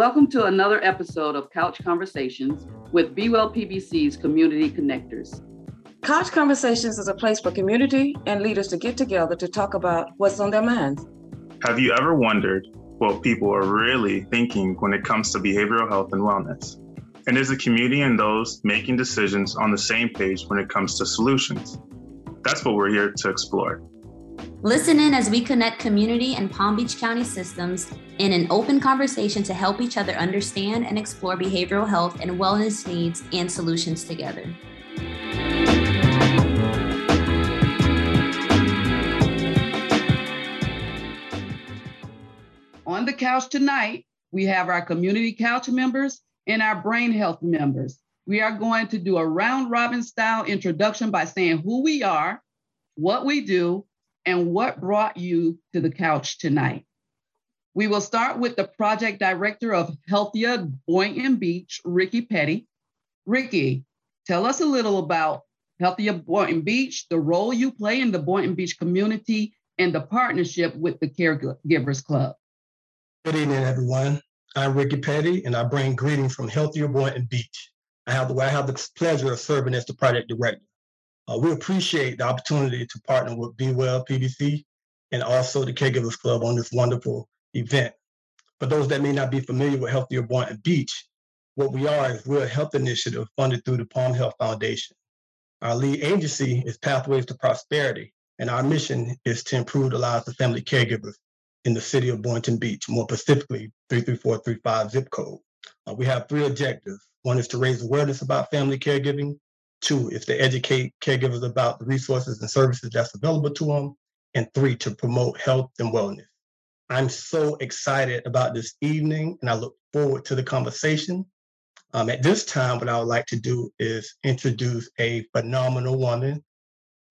Welcome to another episode of Couch Conversations with Be Well PBC's Community Connectors. Couch Conversations is a place for community and leaders to get together to talk about what's on their minds. Have you ever wondered what people are really thinking when it comes to behavioral health and wellness? And is the community and those making decisions on the same page when it comes to solutions? That's what we're here to explore. Listen in as we connect community and Palm Beach County systems in an open conversation to help each other understand and explore behavioral health and wellness needs and solutions together. On the couch tonight, we have our community couch members and our brain health members. We are going to do a round robin style introduction by saying who we are, what we do, and what brought you to the couch tonight. We will start with the project director of Healthier Boynton Beach, Ricky Petty. Ricky, tell us a little about Healthier Boynton Beach, the role you play in the Boynton Beach community, and the partnership with the Caregivers Club. Good evening, everyone. I'm Ricky Petty, and I bring greetings from Healthier Boynton Beach. I have the I have the pleasure of serving as the project director. Uh, we appreciate the opportunity to partner with Be Well PBC and also the Caregivers Club on this wonderful event. For those that may not be familiar with Healthier Boynton Beach, what we are is we're a health initiative funded through the Palm Health Foundation. Our lead agency is Pathways to Prosperity, and our mission is to improve the lives of family caregivers in the city of Boynton Beach, more specifically 33435 zip code. Uh, we have three objectives. One is to raise awareness about family caregiving. Two is to educate caregivers about the resources and services that's available to them. And three, to promote health and wellness. I'm so excited about this evening and I look forward to the conversation. Um, at this time, what I would like to do is introduce a phenomenal woman,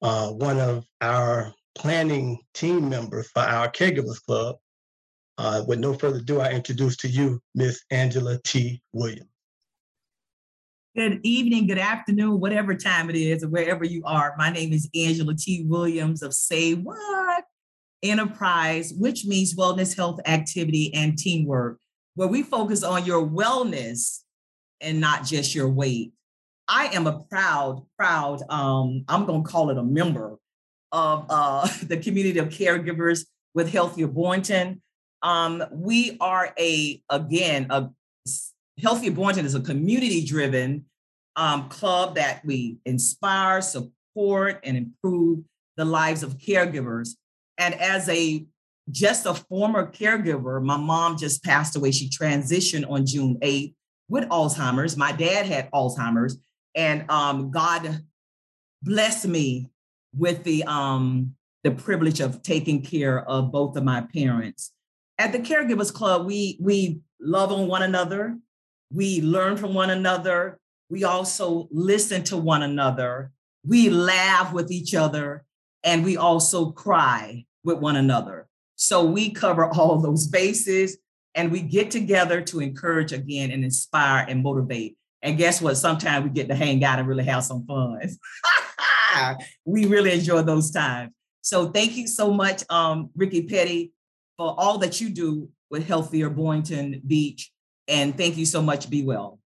uh, one of our planning team members for our Caregivers Club. Uh, with no further ado, I introduce to you Miss Angela T. Williams. Good evening, good afternoon, whatever time it is, or wherever you are. My name is Angela T. Williams of Say What Enterprise, which means wellness, health, activity, and teamwork, where we focus on your wellness and not just your weight. I am a proud, proud, um, I'm going to call it a member of uh, the community of caregivers with Healthier Boynton. Um, we are a, again, a Healthier Boynton is a community driven um, club that we inspire, support, and improve the lives of caregivers. And as a just a former caregiver, my mom just passed away. She transitioned on June 8th with Alzheimer's. My dad had Alzheimer's, and um, God blessed me with the um, the privilege of taking care of both of my parents. At the Caregivers Club, we we love on one another, we learn from one another, we also listen to one another, we laugh with each other, and we also cry with one another. So we cover all those bases and we get together to encourage again and inspire and motivate. And guess what? Sometimes we get to hang out and really have some fun. we really enjoy those times. So thank you so much, um, Ricky Petty, for all that you do with Healthier Boynton Beach. And thank you so much. Be well.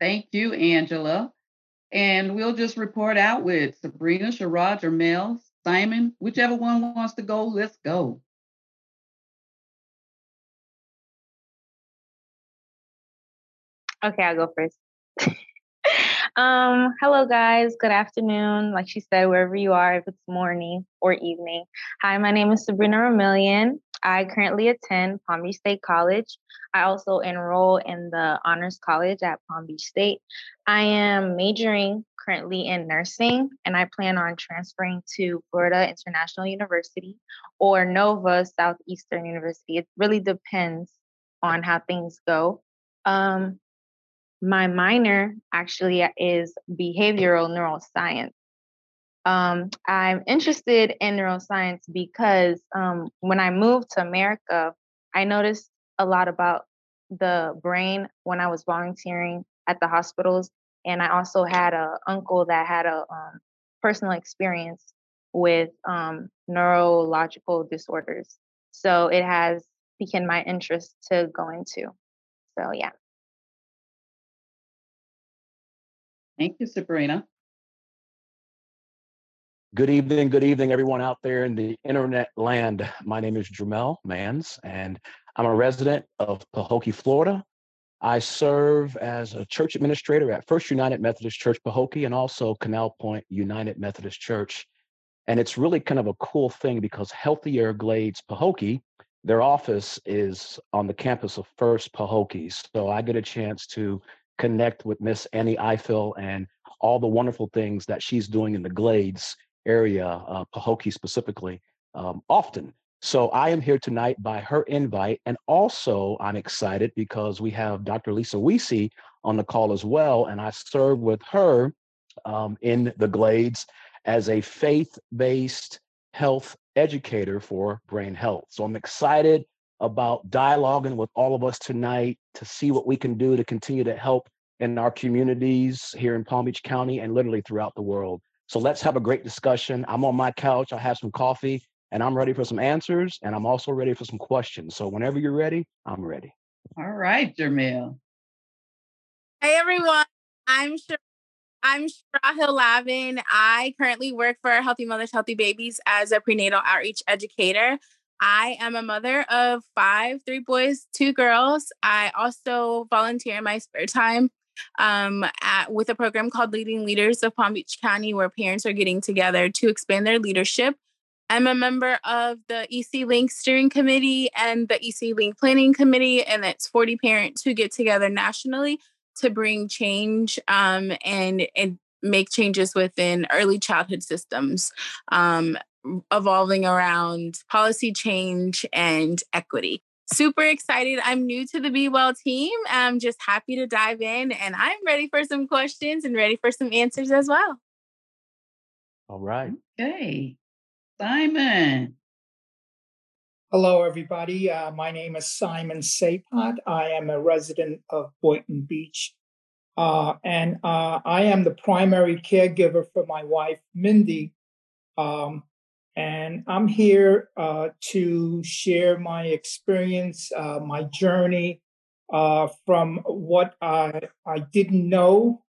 Thank you, Angela. And we'll just report out with Sabrina, Sharaj, or Mel, Simon, whichever one wants to go, let's go. Okay, I'll go first. um, hello guys, good afternoon. Like she said, wherever you are, if it's morning or evening. Hi, my name is Sabrina Ramillion. I currently attend Palm Beach State College. I also enroll in the Honors College at Palm Beach State. I am majoring currently in nursing, and I plan on transferring to Florida International University or Nova Southeastern University. It really depends on how things go. Um, my minor actually is behavioral neuroscience. Um, I'm interested in neuroscience because um, when I moved to America, I noticed a lot about the brain when I was volunteering at the hospitals, and I also had an uncle that had a um, personal experience with um, neurological disorders. So it has piqued my interest to go into. So yeah. Thank you, Sabrina. Good evening, good evening, everyone out there in the internet land. My name is Jamel Mans, and I'm a resident of Pahokee, Florida. I serve as a church administrator at First United Methodist Church Pahokee and also Canal Point United Methodist Church. And it's really kind of a cool thing because Healthier Glades Pahokee, their office is on the campus of First Pahokee. So I get a chance to connect with Miss Annie Eiffel and all the wonderful things that she's doing in the Glades area, uh, Pahokee specifically, um, often. So I am here tonight by her invite. And also, I'm excited because we have Dr. Lisa Weesey on the call as well. And I serve with her um, in the Glades as a faith based health educator for brain health. So I'm excited about dialoguing with all of us tonight to see what we can do to continue to help in our communities here in Palm Beach County and literally throughout the world. So let's have a great discussion. I'm on my couch, I have some coffee, and I'm ready for some answers, and I'm also ready for some questions. So whenever you're ready, I'm ready. All right, Jamil. Hey everyone, I'm Sh- I'm Shara Hill Lavin. I currently work for Healthy Mothers, Healthy Babies as a prenatal outreach educator. I am a mother of five, three boys, two girls. I also volunteer in my spare time um, at, with a program called Leading Leaders of Palm Beach County, where parents are getting together to expand their leadership. I'm a member of the EC Link Steering Committee and the EC Link Planning Committee, and it's 40 parents who get together nationally to bring change um, and, and make changes within early childhood systems. Um, evolving around policy change and equity. Super excited. I'm new to the Be Well team. I'm just happy to dive in and I'm ready for some questions and ready for some answers as well. All right. Okay. Simon. Hello, everybody. Uh, my name is Simon Sapot. I am a resident of Boynton Beach. Uh, and uh, I am the primary caregiver for my wife, Mindy. Um, and I'm here uh, to share my experience, uh, my journey uh, from what I, I didn't know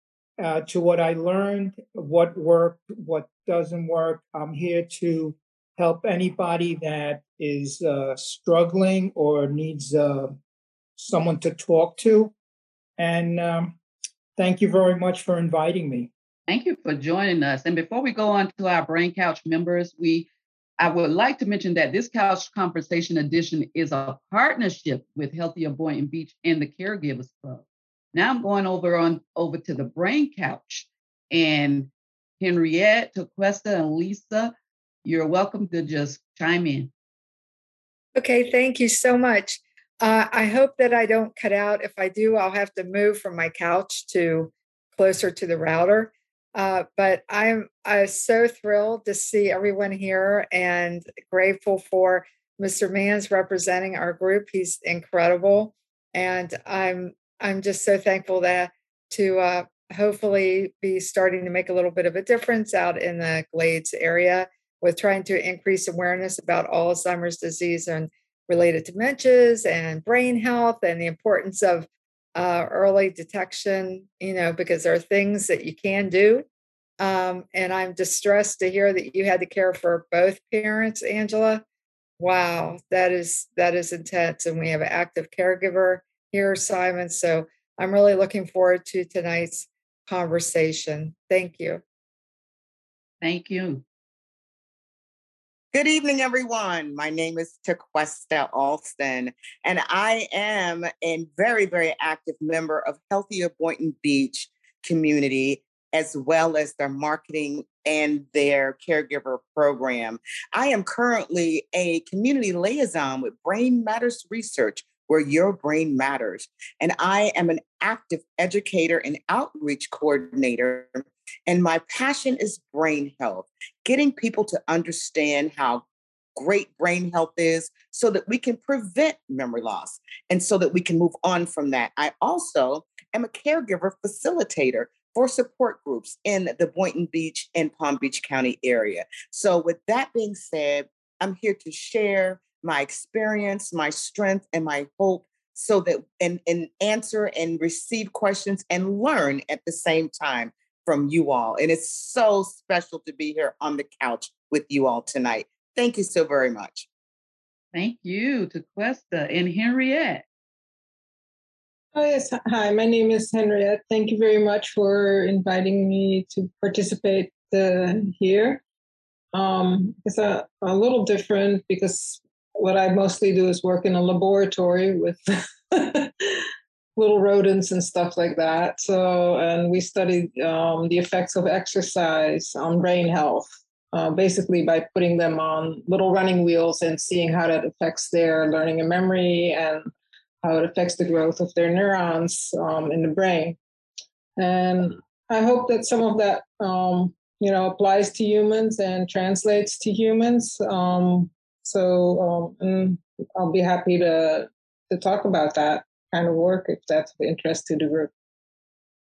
uh, to what I learned, what worked, what doesn't work. I'm here to help anybody that is uh, struggling or needs uh, someone to talk to. And um, thank you very much for inviting me. Thank you for joining us. And before we go on to our Brain Couch members, we I would like to mention that this Couch Conversation edition is a partnership with Healthier Boynton Beach and the Caregivers Club. Now I'm going over on over to the Brain Couch, and Henriette, Tequesta, and Lisa, you're welcome to just chime in. Okay, thank you so much. Uh, I hope that I don't cut out. If I do, I'll have to move from my couch to closer to the router. Uh, but I'm I'm so thrilled to see everyone here and grateful for Mr. Mans representing our group. He's incredible, and I'm I'm just so thankful that to uh, hopefully be starting to make a little bit of a difference out in the Glades area with trying to increase awareness about Alzheimer's disease and related dementias and brain health and the importance of uh, early detection, you know, because there are things that you can do. Um, and I'm distressed to hear that you had to care for both parents, Angela. Wow, that is that is intense. And we have an active caregiver here, Simon. So I'm really looking forward to tonight's conversation. Thank you. Thank you. Good evening, everyone. My name is Tequesta Alston, and I am a very, very active member of Healthier Boynton Beach community, as well as their marketing and their caregiver program. I am currently a community liaison with Brain Matters Research, where your brain matters. And I am an active educator and outreach coordinator and my passion is brain health, getting people to understand how great brain health is so that we can prevent memory loss and so that we can move on from that. I also am a caregiver facilitator for support groups in the Boynton Beach and Palm Beach County area. So, with that being said, I'm here to share my experience, my strength, and my hope so that and, and answer and receive questions and learn at the same time from you all. And it's so special to be here on the couch with you all tonight. Thank you so very much. Thank you to Questa and Henriette. Oh, yes. Hi, my name is Henriette. Thank you very much for inviting me to participate uh, here. Um, it's a, a little different because what I mostly do is work in a laboratory with little rodents and stuff like that. So, and we studied um, the effects of exercise on brain health, uh, basically by putting them on little running wheels and seeing how that affects their learning and memory and how it affects the growth of their neurons um, in the brain. And I hope that some of that, um, you know, applies to humans and translates to humans. Um, so, um, I'll be happy to to talk about that kind of work if that's of interest to the group.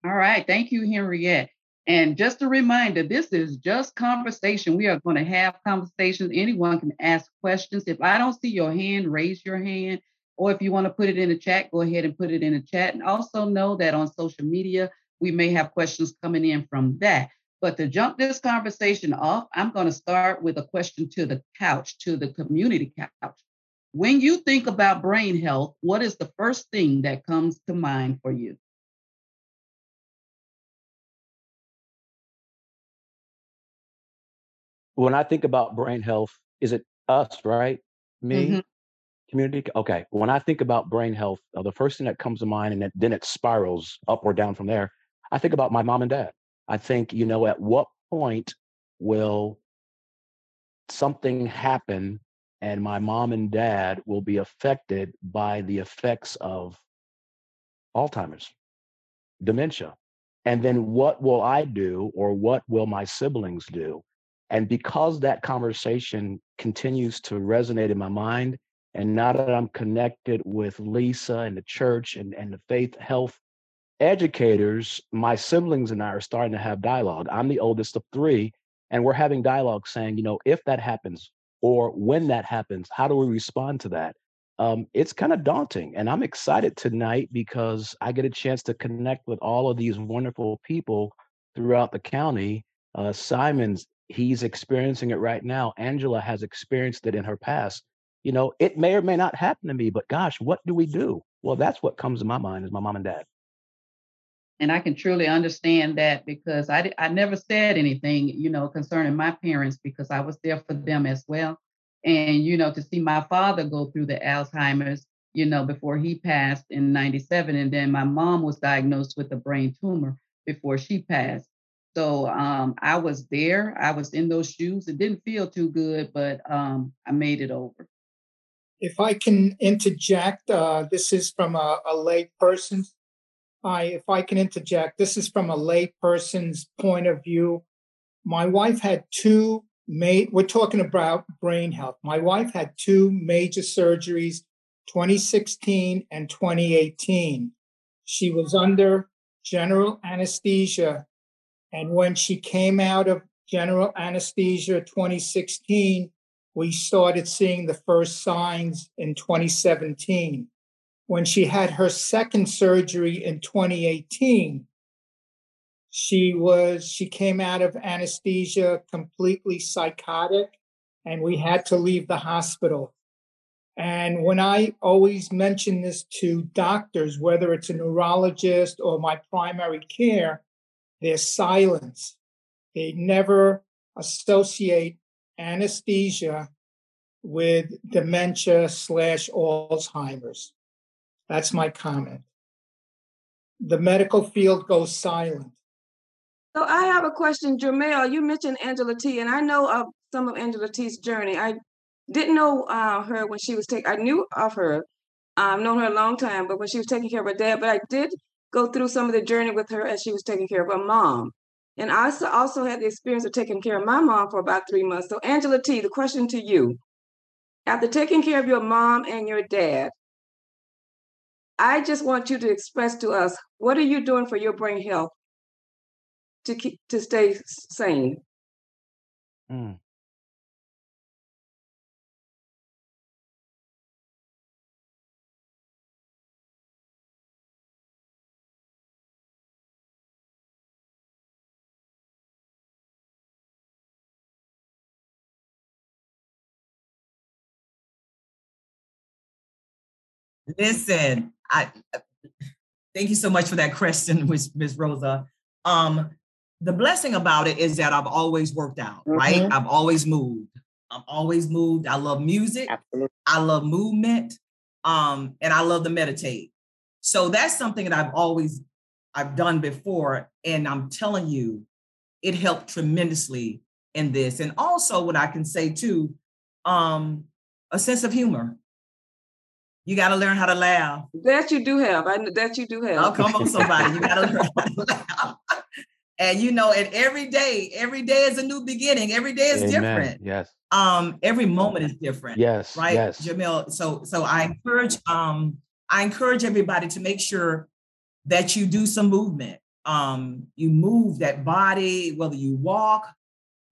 All right. Thank you, Henriette. And just a reminder, this is just conversation. We are going to have conversations. Anyone can ask questions. If I don't see your hand, raise your hand. Or if you want to put it in the chat, go ahead and put it in the chat. And also know that on social media, we may have questions coming in from that. But to jump this conversation off, I'm going to start with a question to the couch, to the community couch. When you think about brain health, what is the first thing that comes to mind for you? When I think about brain health, is it us, right? Me, mm-hmm. community? Okay. When I think about brain health, uh, the first thing that comes to mind, and it, then it spirals up or down from there, I think about my mom and dad. I think, you know, at what point will something happen and my mom and dad will be affected by the effects of Alzheimer's, dementia. And then what will I do or what will my siblings do? And because that conversation continues to resonate in my mind, and now that I'm connected with Lisa and the church and, and the faith health educators, my siblings and I are starting to have dialogue. I'm the oldest of three, and we're having dialogue saying, you know, if that happens, or when that happens, how do we respond to that? Um, it's kind of daunting. And I'm excited tonight because I get a chance to connect with all of these wonderful people throughout the county. Uh, Simon's, he's experiencing it right now. Angela has experienced it in her past. You know, it may or may not happen to me, but gosh, what do we do? Well, that's what comes to my mind is my mom and dad. And I can truly understand that because I, I never said anything, you know, concerning my parents because I was there for them as well. And, you know, to see my father go through the Alzheimer's, you know, before he passed in 97. And then my mom was diagnosed with a brain tumor before she passed. So um, I was there. I was in those shoes. It didn't feel too good, but um, I made it over. If I can interject, uh, this is from a, a lay person's I, if I can interject, this is from a lay person's point of view. My wife had two made, we're talking about brain health. My wife had two major surgeries, 2016 and 2018. She was under general anesthesia. And when she came out of general anesthesia 2016, we started seeing the first signs in 2017 when she had her second surgery in 2018 she was she came out of anesthesia completely psychotic and we had to leave the hospital. And when i always mention this to doctors whether it's a neurologist or my primary care there's silence. They never associate anesthesia with dementia slash alzheimer's that's my comment. The medical field goes silent. So I have a question, Jamel. You mentioned Angela T, and I know of some of Angela T's journey. I didn't know uh, her when she was taking. I knew of her. I've known her a long time, but when she was taking care of her dad, but I did go through some of the journey with her as she was taking care of her mom. And I also had the experience of taking care of my mom for about three months. So, Angela T, the question to you after taking care of your mom and your dad, I just want you to express to us what are you doing for your brain health to keep to stay sane? Mm. Listen, I thank you so much for that question, Ms. Rosa. Um, the blessing about it is that I've always worked out, mm-hmm. right? I've always moved. I'm always moved. I love music. Absolutely. I love movement. Um, and I love to meditate. So that's something that I've always I've done before. And I'm telling you, it helped tremendously in this. And also what I can say too, um, a sense of humor. You got to learn how to laugh. That you do have. I that you do have. Oh, come on, somebody. You got to learn how to laugh. And you know, and every day, every day is a new beginning. Every day is Amen. different. Yes. Um, every moment is different. Yes. Right, yes. Jamil. So, so I encourage, um, I encourage everybody to make sure that you do some movement. Um, you move that body, whether you walk,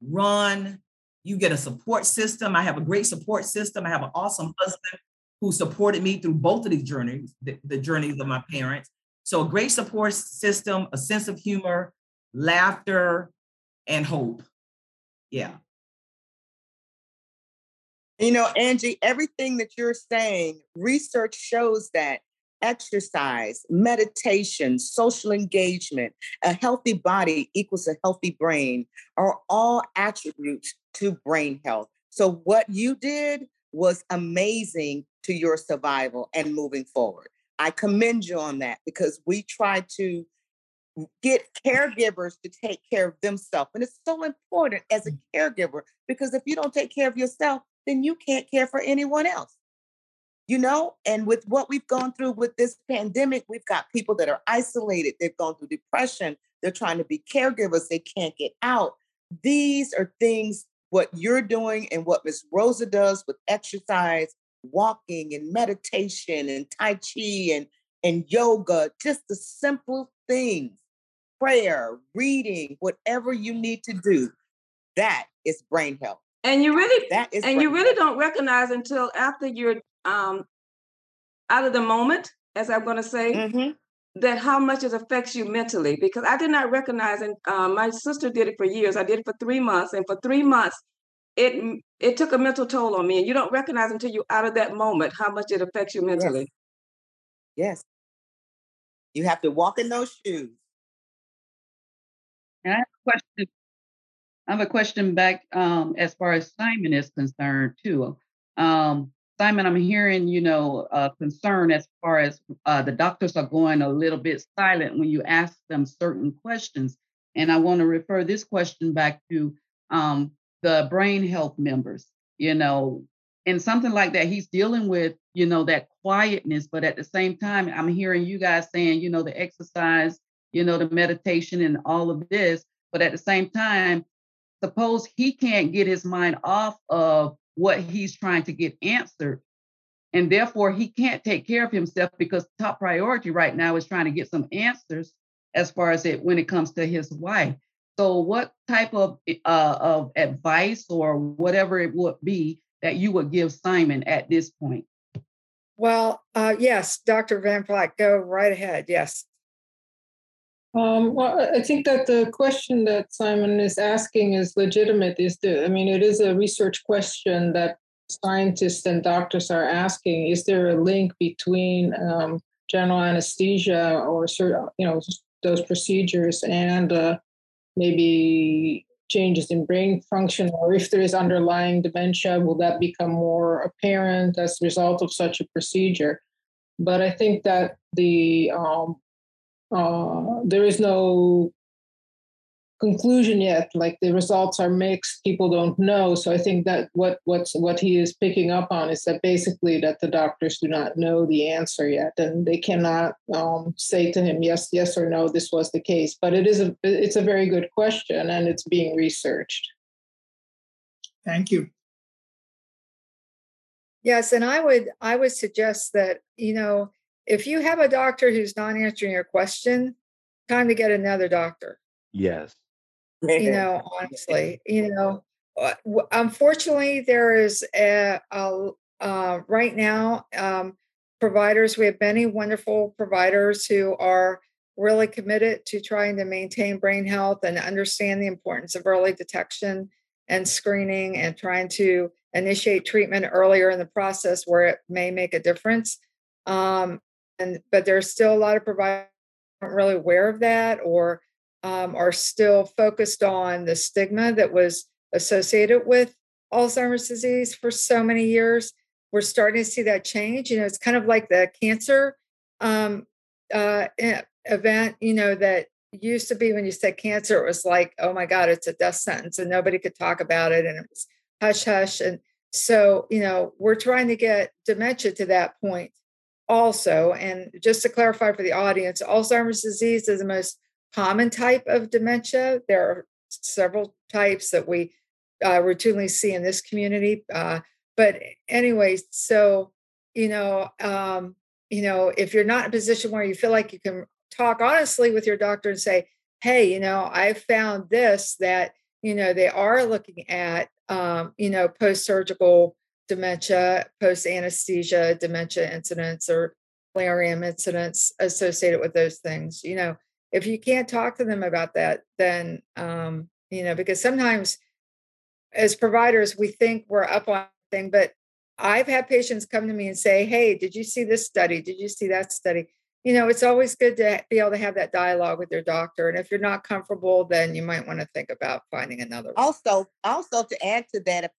run, you get a support system. I have a great support system. I have an awesome husband who supported me through both of these journeys, the, the journeys of my parents. So a great support system, a sense of humor, laughter, and hope. Yeah. You know, Angie, everything that you're saying, research shows that exercise, meditation, social engagement, a healthy body equals a healthy brain are all attributes to brain health. So, what you did was amazing to your survival and moving forward. I commend you on that because we try to get caregivers to take care of themselves. And it's so important as a mm. caregiver because if you don't take care of yourself, then you can't care for anyone else. You know, and with what we've gone through with this pandemic, we've got people that are isolated, they've gone through depression, they're trying to be caregivers, they can't get out. These are things what you're doing and what Miss Rosa does with exercise walking and meditation and Tai Chi and, and yoga, just the simple things, prayer, reading, whatever you need to do, that is brain health. And you really that is and you really health. don't recognize until after you're um out of the moment, as I'm gonna say, mm-hmm. that how much it affects you mentally. Because I did not recognize and um, my sister did it for years. I did it for three months, and for three months it it took a mental toll on me and you don't recognize until you're out of that moment how much it affects you mentally. Yes, yes. you have to walk in those shoes. And i have a question? I have a question back um, as far as simon is concerned too. Um, simon i'm hearing you know a concern as far as uh, the doctors are going a little bit silent when you ask them certain questions and i want to refer this question back to um, the brain health members, you know, and something like that. He's dealing with, you know, that quietness, but at the same time, I'm hearing you guys saying, you know, the exercise, you know, the meditation and all of this. But at the same time, suppose he can't get his mind off of what he's trying to get answered. And therefore, he can't take care of himself because top priority right now is trying to get some answers as far as it when it comes to his wife. So, what type of uh, of advice or whatever it would be that you would give Simon at this point? Well, uh, yes, Dr. Van Praag, go right ahead. Yes. Um, well, I think that the question that Simon is asking is legitimate. Is the I mean, it is a research question that scientists and doctors are asking. Is there a link between um, general anesthesia or certain, you know those procedures and uh, maybe changes in brain function, or if there is underlying dementia, will that become more apparent as a result of such a procedure? But I think that the um, uh, there is no conclusion yet like the results are mixed people don't know. So i think that what what's what he is picking up on is that basically that the doctors do not know the answer yet and they cannot um, say to him yes yes or no this was the case. But it is a it's a very good question and it's being researched. Thank you. Yes and i would i would suggest that you know if you have a doctor who's not answering your question time to get another doctor. Yes. You know, honestly, you know, uh, unfortunately, there is a, a uh, right now um, providers. We have many wonderful providers who are really committed to trying to maintain brain health and understand the importance of early detection and screening and trying to initiate treatment earlier in the process where it may make a difference. Um, and but there's still a lot of providers aren't really aware of that or um, are still focused on the stigma that was associated with Alzheimer's disease for so many years. We're starting to see that change. You know, it's kind of like the cancer um, uh, event, you know, that used to be when you said cancer, it was like, oh my God, it's a death sentence and nobody could talk about it. And it was hush hush. And so, you know, we're trying to get dementia to that point also. And just to clarify for the audience, Alzheimer's disease is the most common type of dementia. There are several types that we uh, routinely see in this community. Uh, but anyway, so you know, um, you know, if you're not in a position where you feel like you can talk honestly with your doctor and say, "Hey, you know, I found this that you know they are looking at, um, you know, post-surgical dementia, post-anesthesia dementia incidents, or delirium incidents associated with those things." You know, if you can't talk to them about that, then um, you know, because sometimes as providers we think we're up on thing, but I've had patients come to me and say, "Hey, did you see this study? Did you see that study?" You know, it's always good to be able to have that dialogue with your doctor. And if you're not comfortable, then you might want to think about finding another. One. Also, also to add to that,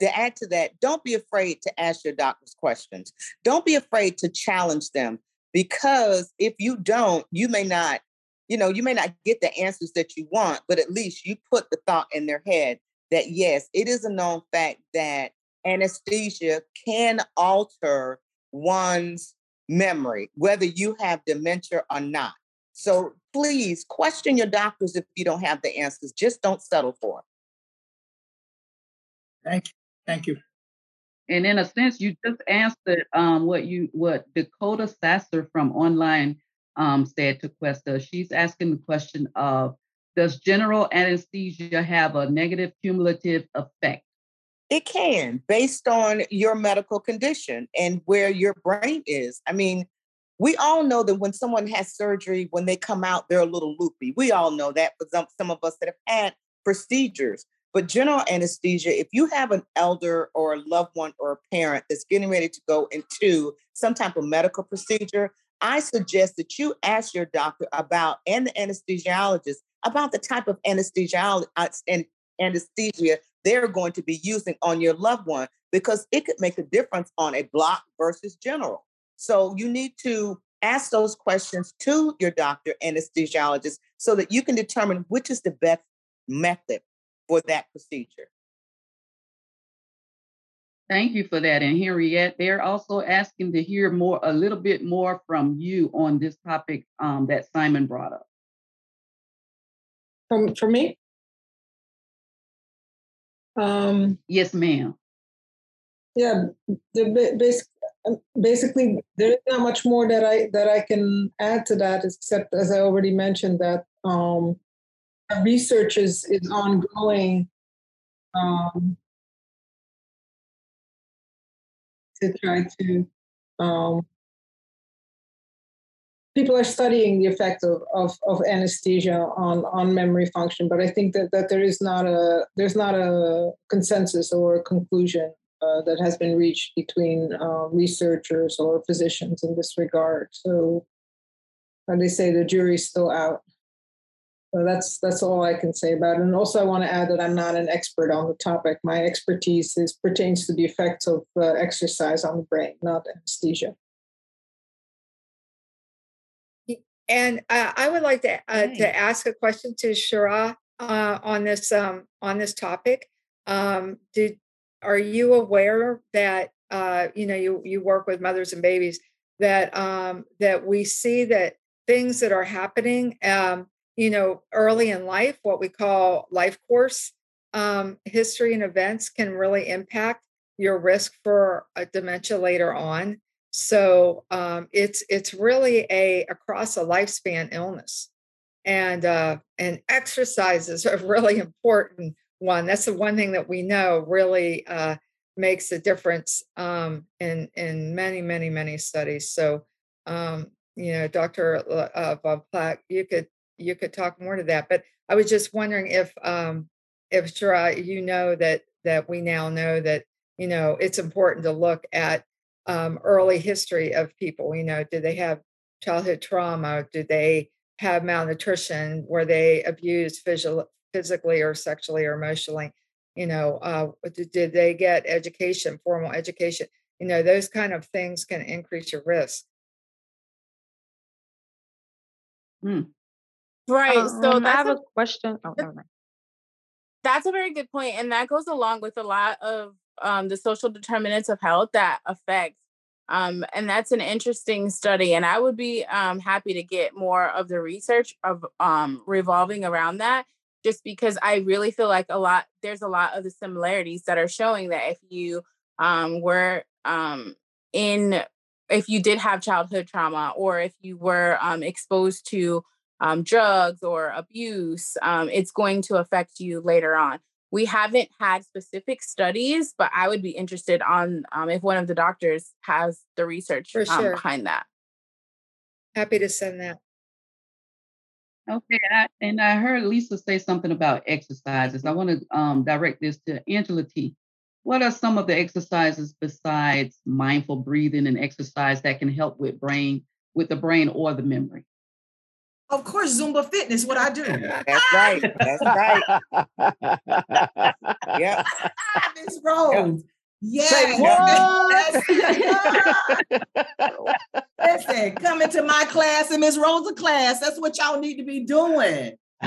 to add to that, don't be afraid to ask your doctors questions. Don't be afraid to challenge them because if you don't, you may not, you know, you may not get the answers that you want, but at least you put the thought in their head that yes, it is a known fact that anesthesia can alter one's memory, whether you have dementia or not. So please question your doctors if you don't have the answers. Just don't settle for it. Thank you. Thank you. And in a sense, you just answered um, what you what Dakota Sasser from online um, said to Questa. She's asking the question of Does general anesthesia have a negative cumulative effect? It can, based on your medical condition and where your brain is. I mean, we all know that when someone has surgery, when they come out, they're a little loopy. We all know that for some, some of us that have had procedures. But general anesthesia, if you have an elder or a loved one or a parent that's getting ready to go into some type of medical procedure, I suggest that you ask your doctor about and the anesthesiologist about the type of anesthesia uh, anesthesia they're going to be using on your loved one because it could make a difference on a block versus general. So you need to ask those questions to your doctor anesthesiologist so that you can determine which is the best method for that procedure. Thank you for that. And Henriette, they're also asking to hear more, a little bit more from you on this topic um, that Simon brought up. From for me? Um, yes, ma'am. Yeah, the basic, um, basically there is not much more that I that I can add to that, except as I already mentioned that um, research is is ongoing um, to try to um, people are studying the effect of, of, of, anesthesia on, on memory function, but I think that, that there is not a there's not a consensus or a conclusion uh, that has been reached between uh, researchers or physicians in this regard. So, they say, the jury's still out. So that's that's all I can say about it. And also, I want to add that I'm not an expert on the topic. My expertise is pertains to the effects of uh, exercise on the brain, not anesthesia. And uh, I would like to uh, to ask a question to Shira uh, on this um, on this topic. Um, did are you aware that uh, you know you you work with mothers and babies that um, that we see that things that are happening um, you know early in life, what we call life course um, history and events, can really impact your risk for a dementia later on. So um, it's it's really a across a lifespan illness. and uh, and exercises are really important one that's the one thing that we know really uh, makes a difference um, in in many many many studies so um, you know dr uh, van Praag you could you could talk more to that but i was just wondering if um, if sure you know that that we now know that you know it's important to look at um, early history of people you know do they have childhood trauma? Do they have malnutrition? Were they abused physio- physically or sexually or emotionally? You know uh, did, did they get education formal education? You know those kind of things can increase your risk. Hmm. Right um, so i have a, a question oh never mind. that's a very good point and that goes along with a lot of um, the social determinants of health that affect um, and that's an interesting study and i would be um, happy to get more of the research of um, revolving around that just because i really feel like a lot there's a lot of the similarities that are showing that if you um, were um, in if you did have childhood trauma or if you were exposed to um, drugs or abuse, um, it's going to affect you later on. We haven't had specific studies, but I would be interested on um, if one of the doctors has the research um, sure. behind that. Happy to send that. Okay, I, and I heard Lisa say something about exercises. I want to um, direct this to Angela T. What are some of the exercises besides mindful breathing and exercise that can help with brain, with the brain or the memory? Of course, Zumba Fitness, what I do. That's right. That's right. yeah. Miss Rose. Yes. Listen, come into my class and Miss Rosa class. That's what y'all need to be doing.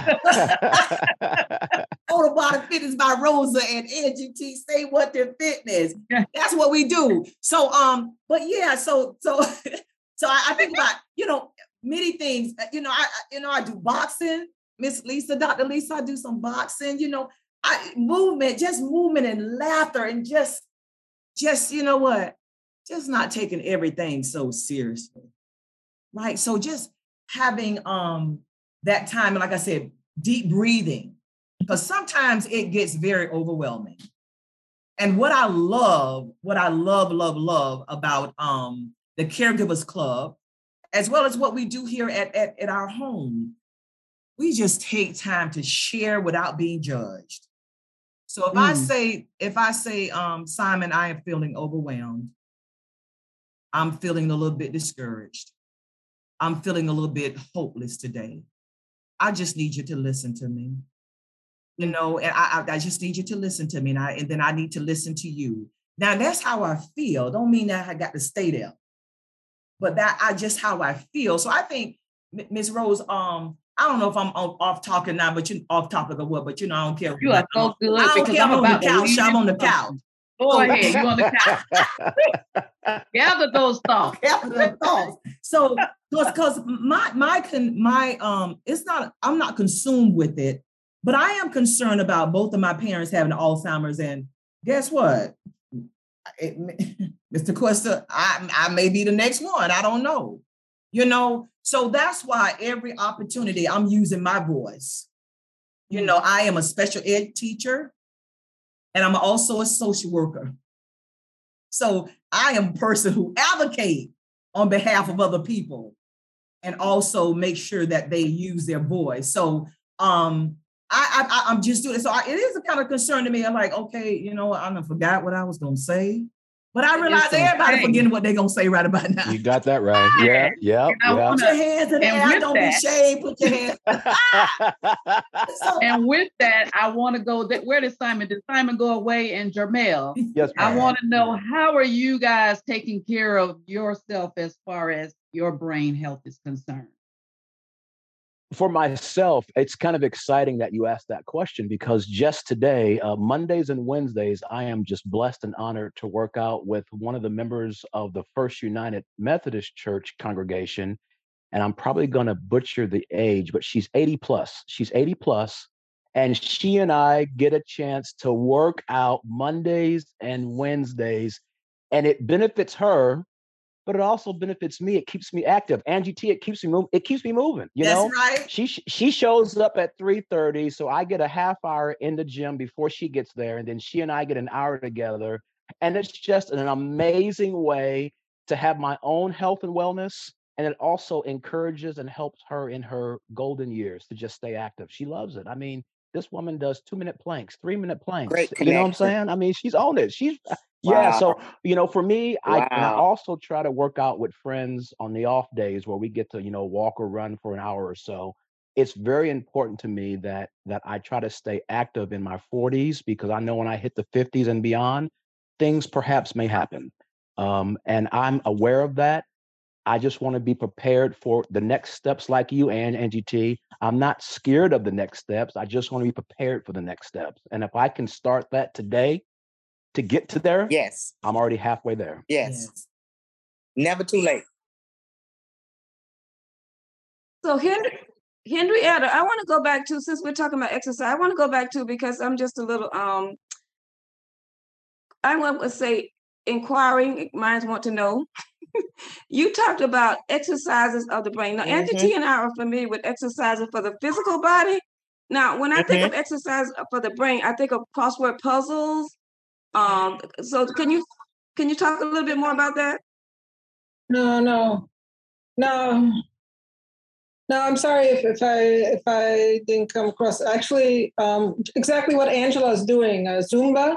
Total Body Fitness by Rosa and NGT Say What Their Fitness. That's what we do. So um, but yeah, so so so I, I think about, you know, many things. Uh, you know, I you know I do boxing. Miss Lisa, Dr. Lisa, I do some boxing. You know, I movement, just movement and laughter, and just just you know what, just not taking everything so seriously, right? So just having um that time, and like I said, deep breathing, because sometimes it gets very overwhelming. And what I love, what I love, love, love about um the Caregivers Club as well as what we do here at, at, at our home. We just take time to share without being judged. So if mm. I say, if I say, um, Simon, I am feeling overwhelmed, I'm feeling a little bit discouraged. I'm feeling a little bit hopeless today. I just need you to listen to me. You know, and I, I just need you to listen to me. And, I, and then I need to listen to you. Now that's how I feel. Don't mean that I got to stay there but that I just how I feel. So I think Ms. Rose, um, I don't know if I'm off talking now, but you off topic or what, but you know, I don't care. You are so good. I don't care. I'm, I'm on the couch. I'm on the couch. Go ahead. You on the couch. Gather those thoughts. Gather those thoughts. So, because my my con, my um, it's not. I'm not consumed with it, but I am concerned about both of my parents having Alzheimer's, and guess what? It, Mr. Cuesta, I, I may be the next one. I don't know. You know, so that's why every opportunity I'm using my voice. You know, I am a special ed teacher and I'm also a social worker. So I am a person who advocate on behalf of other people and also make sure that they use their voice. So um I, I I'm just doing it. So I, it is a kind of concern to me. I'm like, okay, you know, I forgot what I was gonna say. But I realize everybody forgetting what they're gonna say right about now. You got that right. Yeah, yeah. yeah. Put your hands in the air. Don't that, be ashamed. Put your hands. so, and with that, I want to go. That where did Simon? Did Simon go away? And Jermel, yes. Ma'am. I want to know how are you guys taking care of yourself as far as your brain health is concerned for myself, it's kind of exciting that you asked that question because just today, uh, Mondays and Wednesdays, I am just blessed and honored to work out with one of the members of the First United Methodist Church congregation. And I'm probably going to butcher the age, but she's 80 plus. She's 80 plus, And she and I get a chance to work out Mondays and Wednesdays. And it benefits her but it also benefits me. It keeps me active. Angie T, it keeps me moving. It keeps me moving. You That's know, right. She she shows up at 3:30, so I get a half hour in the gym before she gets there, and then she and I get an hour together. And it's just an amazing way to have my own health and wellness. And it also encourages and helps her in her golden years to just stay active. She loves it. I mean, this woman does two minute planks, three minute planks. Great You know what I'm saying? I mean, she's on it. She's yeah. So you know, for me, I I also try to work out with friends on the off days where we get to you know walk or run for an hour or so. It's very important to me that that I try to stay active in my 40s because I know when I hit the 50s and beyond, things perhaps may happen, um, and I'm aware of that. I just want to be prepared for the next steps like you and Angie I'm not scared of the next steps. I just want to be prepared for the next steps. And if I can start that today to get to there, Yes. I'm already halfway there. Yes. Never too late. So Henry, Henrietta, I want to go back to since we're talking about exercise. I want to go back to because I'm just a little um. I want to say inquiring minds want to know. you talked about exercises of the brain. Now, Angie T and I are familiar with exercises for the physical body. Now, when I think of exercise for the brain, I think of crossword puzzles. Um, so can you can you talk a little bit more about that? No, no, no, no. I'm sorry if, if I if I didn't come across. Actually, um, exactly what Angela is doing, uh, Zumba.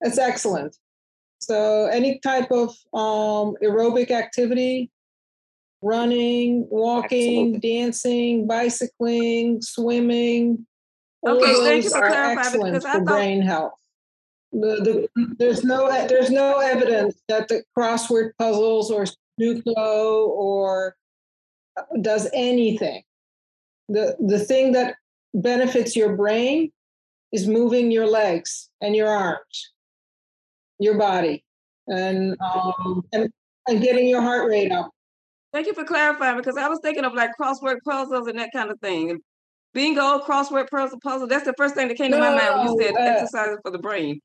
That's excellent. So any type of um, aerobic activity, running, walking, dancing, bicycling, swimming. Okay, thank you those for are clarifying, excellent because I for thought- brain health. The, the, there's no there's no evidence that the crossword puzzles or Sudoku or uh, does anything. The the thing that benefits your brain is moving your legs and your arms, your body, and um, and, and getting your heart rate up. Thank you for clarifying because I was thinking of like crossword puzzles and that kind of thing. Bingo, crossword puzzle, puzzle. That's the first thing that came to my mind when you said No, uh, exercises for the brain.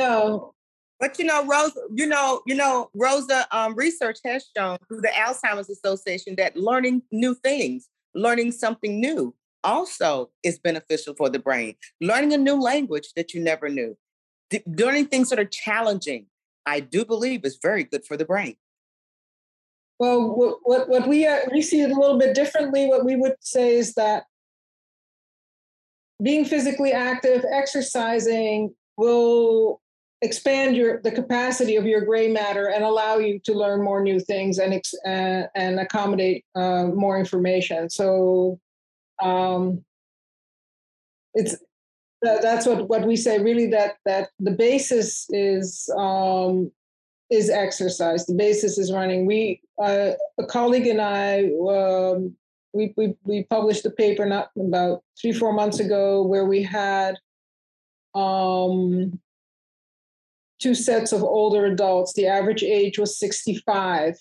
No. But you know, Rose, you know, you know, Rosa, um, research has shown through the Alzheimer's Association that learning new things, learning something new also is beneficial for the brain. Learning a new language that you never knew, d- learning things that are challenging, I do believe is very good for the brain. Well, what what, what we uh, we see it a little bit differently. What we would say is that being physically active, exercising will expand your the capacity of your gray matter and allow you to learn more new things and ex, uh, and accommodate uh, more information. So um, it's that, that's what what we say. Really, that that the basis is um, is exercise. The basis is running. We uh, a colleague and I um, we, we we published a paper not about three four months ago where we had um, two sets of older adults. The average age was sixty five.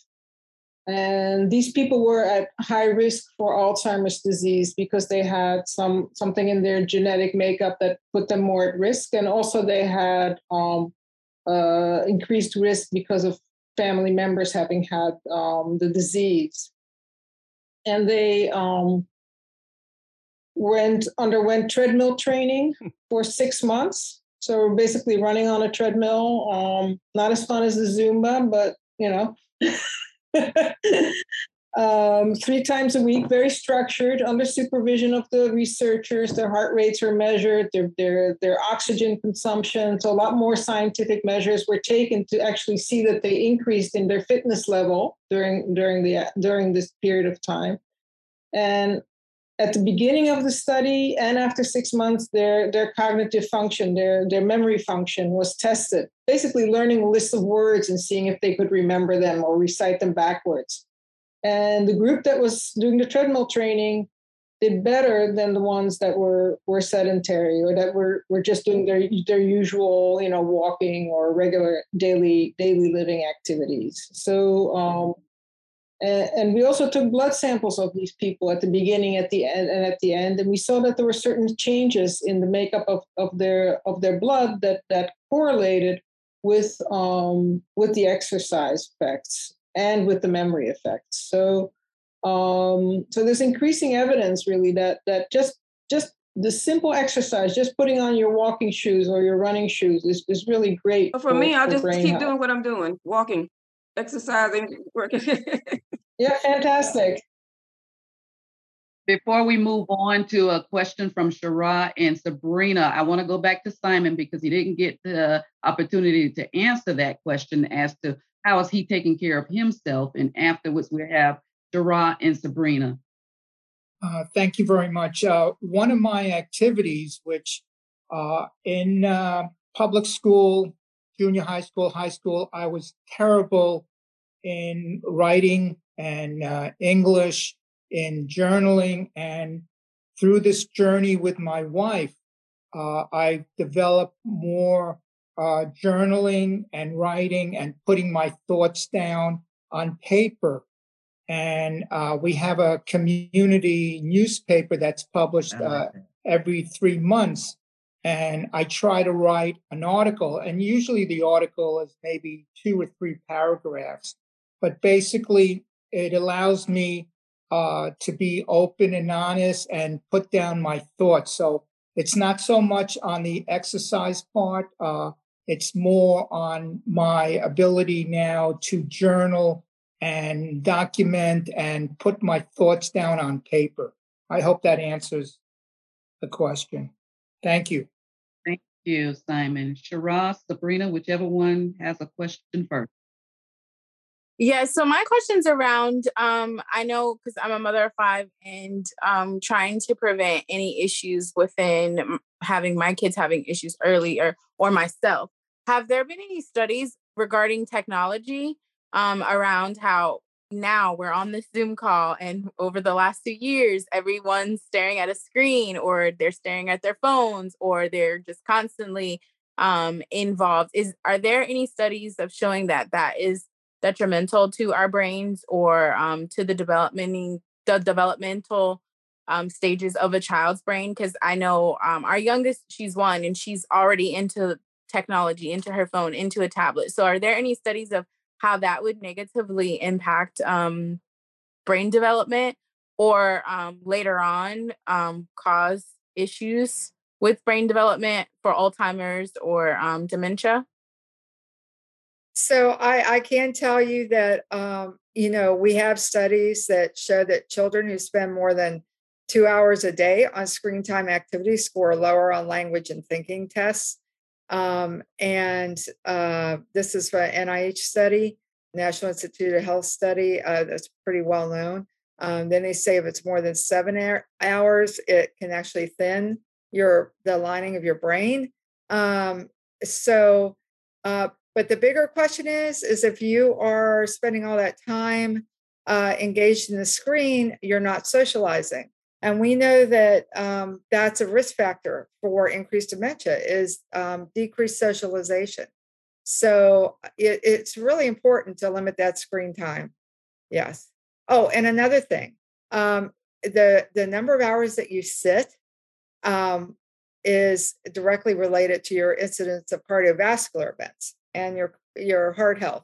And these people were at high risk for Alzheimer's disease because they had some something in their genetic makeup that put them more at risk, and also they had um, uh, increased risk because of family members having had um, the disease. And they um, went underwent treadmill training for six months. So we're basically running on a treadmill. Um, not as fun as the Zumba, but you know. um, three times a week, very structured, under supervision of the researchers. Their heart rates are measured, their their their oxygen consumption. So a lot more scientific measures were taken to actually see that they increased in their fitness level during during the during this period of time. And at the beginning of the study and after six months, their their cognitive function, their their memory function was tested. Basically, learning a list of words and seeing if they could remember them or recite them backwards. And the group that was doing the treadmill training did better than the ones that were were sedentary or that were were just doing their their usual, you know, walking or regular daily daily living activities. So um, and, and we also took blood samples of these people at the beginning, at the end, and at the end, and we saw that there were certain changes in the makeup of, of their of their blood that that correlated with um, with the exercise effects and with the memory effects. So um, so there's increasing evidence really that that just just the simple exercise, just putting on your walking shoes or your running shoes is, is really great. For, for me, I'll just keep health. doing what I'm doing, walking, exercising, working. yeah, fantastic. Before we move on to a question from Shara and Sabrina, I want to go back to Simon because he didn't get the opportunity to answer that question as to how is he taking care of himself. And afterwards, we have Shara and Sabrina. Uh, thank you very much. Uh, one of my activities, which uh, in uh, public school, junior high school, high school, I was terrible in writing and uh, English, in journaling. And through this journey with my wife, uh, I developed more journaling and writing and putting my thoughts down on paper and uh, we have a community newspaper that's published uh, every three months. And I try to write an article, and usually the article is maybe two or three paragraphs, but basically it allows me uh, to be open and honest and put down my thoughts. So it's not so much on the exercise part, uh, it's more on my ability now to journal and document and put my thoughts down on paper. I hope that answers the question. Thank you. Thank you, Simon. Shara, Sabrina, whichever one has a question first. Yeah, so my question's around um, I know because I'm a mother of five and um, trying to prevent any issues within having my kids having issues early or, or myself. Have there been any studies regarding technology um, around how now we're on this Zoom call, and over the last two years, everyone's staring at a screen, or they're staring at their phones, or they're just constantly um, involved. Is are there any studies of showing that that is detrimental to our brains or um, to the development the developmental um, stages of a child's brain? Because I know um, our youngest, she's one, and she's already into technology, into her phone, into a tablet. So, are there any studies of how that would negatively impact um, brain development or um, later on um, cause issues with brain development for Alzheimer's or dementia? So I, I can tell you that um, you know we have studies that show that children who spend more than two hours a day on screen time activity score lower on language and thinking tests. Um, and uh, this is an NIH study, National Institute of Health study uh, that's pretty well known. Um, then they say if it's more than seven hours, it can actually thin your the lining of your brain. Um, so, uh, but the bigger question is, is if you are spending all that time uh, engaged in the screen, you're not socializing. And we know that um, that's a risk factor for increased dementia is um, decreased socialization. So it, it's really important to limit that screen time. Yes. Oh, and another thing, um, the the number of hours that you sit um, is directly related to your incidence of cardiovascular events and your your heart health.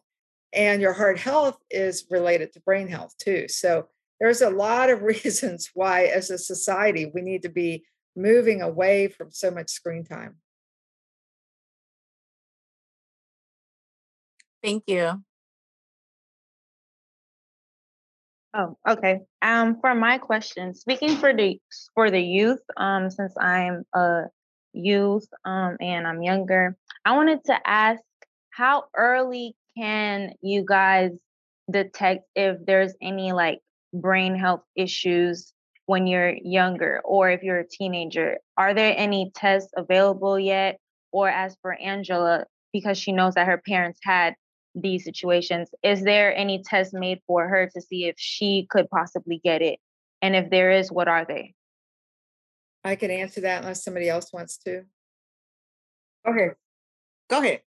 And your heart health is related to brain health too. So there's a lot of reasons why, as a society, we need to be moving away from so much screen time. Thank you. Oh, okay. Um, for my question, speaking for the for the youth, um, since I'm a youth, um, and I'm younger, I wanted to ask how early can you guys detect if there's any like brain health issues when you're younger or if you're a teenager? Are there any tests available yet? Or as for Angela, because she knows that her parents had these situations, is there any test made for her to see if she could possibly get it? And if there is, what are they? I can answer that unless somebody else wants to. Okay. Go ahead.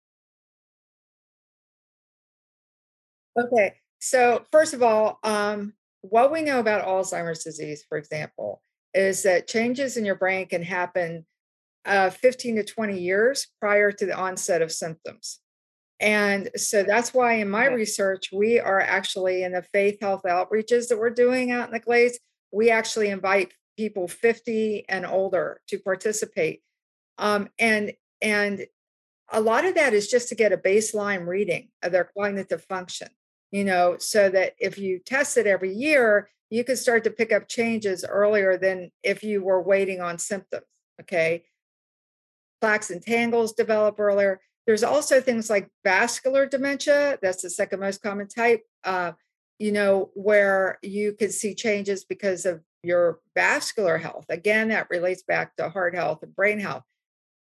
Okay. So, first of all, um, what we know about Alzheimer's disease, for example, is that changes in your brain can happen uh, 15 to 20 years prior to the onset of symptoms. and so that's why in my research, we are actually in the faith health outreaches that we're doing out in the Glades, we actually invite people 50 and older to participate. Um, and and a lot of that is just to get a baseline reading of their cognitive function, you know, so that if you test it every year, you can start to pick up changes earlier than if you were waiting on symptoms. Okay. Plaques and tangles develop earlier. There's also things like vascular dementia. That's the second most common type. Uh, you know, where you can see changes because of your vascular health. Again, that relates back to heart health and brain health.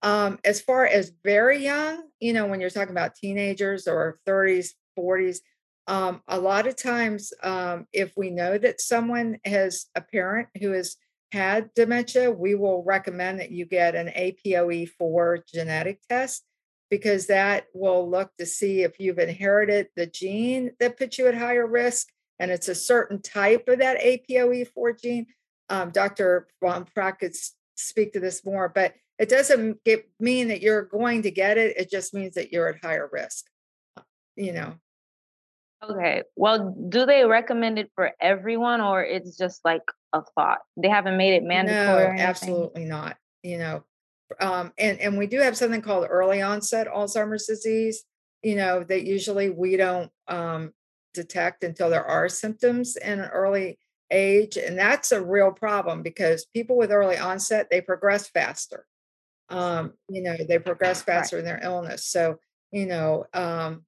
Um, as far as very young, you know, when you're talking about teenagers or 30s, 40s, um, a lot of times, um, if we know that someone has a parent who has had dementia, we will recommend that you get an APOE4 genetic test because that will look to see if you've inherited the gene that puts you at higher risk and it's a certain type of that APOE4 gene. Um, Dr. Van Praag could speak to this more, but it doesn't get, mean that you're going to get it. It just means that you're at higher risk, you know. Okay. Well, do they recommend it for everyone or it's just like a thought? They haven't made it mandatory. No, absolutely not. You know, um, and and we do have something called early onset Alzheimer's disease. You know that usually we don't um, detect until there are symptoms in an early age, and that's a real problem because people with early onset they progress faster. Um, you know, they progress faster right. in their illness. So you know, um,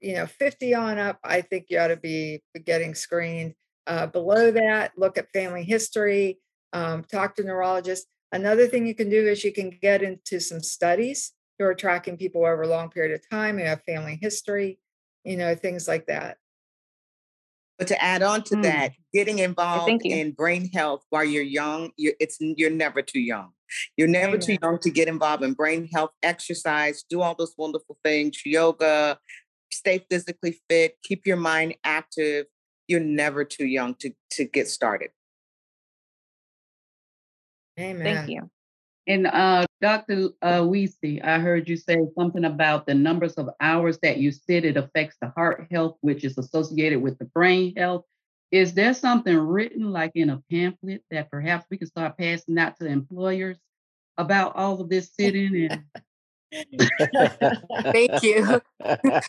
you know, 50 on up, I think you ought to be getting screened. Uh, below that, look at family history, um, talk to neurologists. Another thing you can do is you can get into some studies who are tracking people over a long period of time who have family history, you know, things like that. But to add on to mm. that, getting involved in brain health while you're young, you're, it's you're never too young. You're never Amen. too young to get involved in brain health, exercise, do all those wonderful things, yoga, stay physically fit, keep your mind active. You're never too young to to get started. Amen. Thank you. And uh, Dr. Uh, Weesey, I heard you say something about the numbers of hours that you sit. It affects the heart health, which is associated with the brain health. Is there something written like in a pamphlet that perhaps we can start passing out to employers about all of this sitting and Thank you.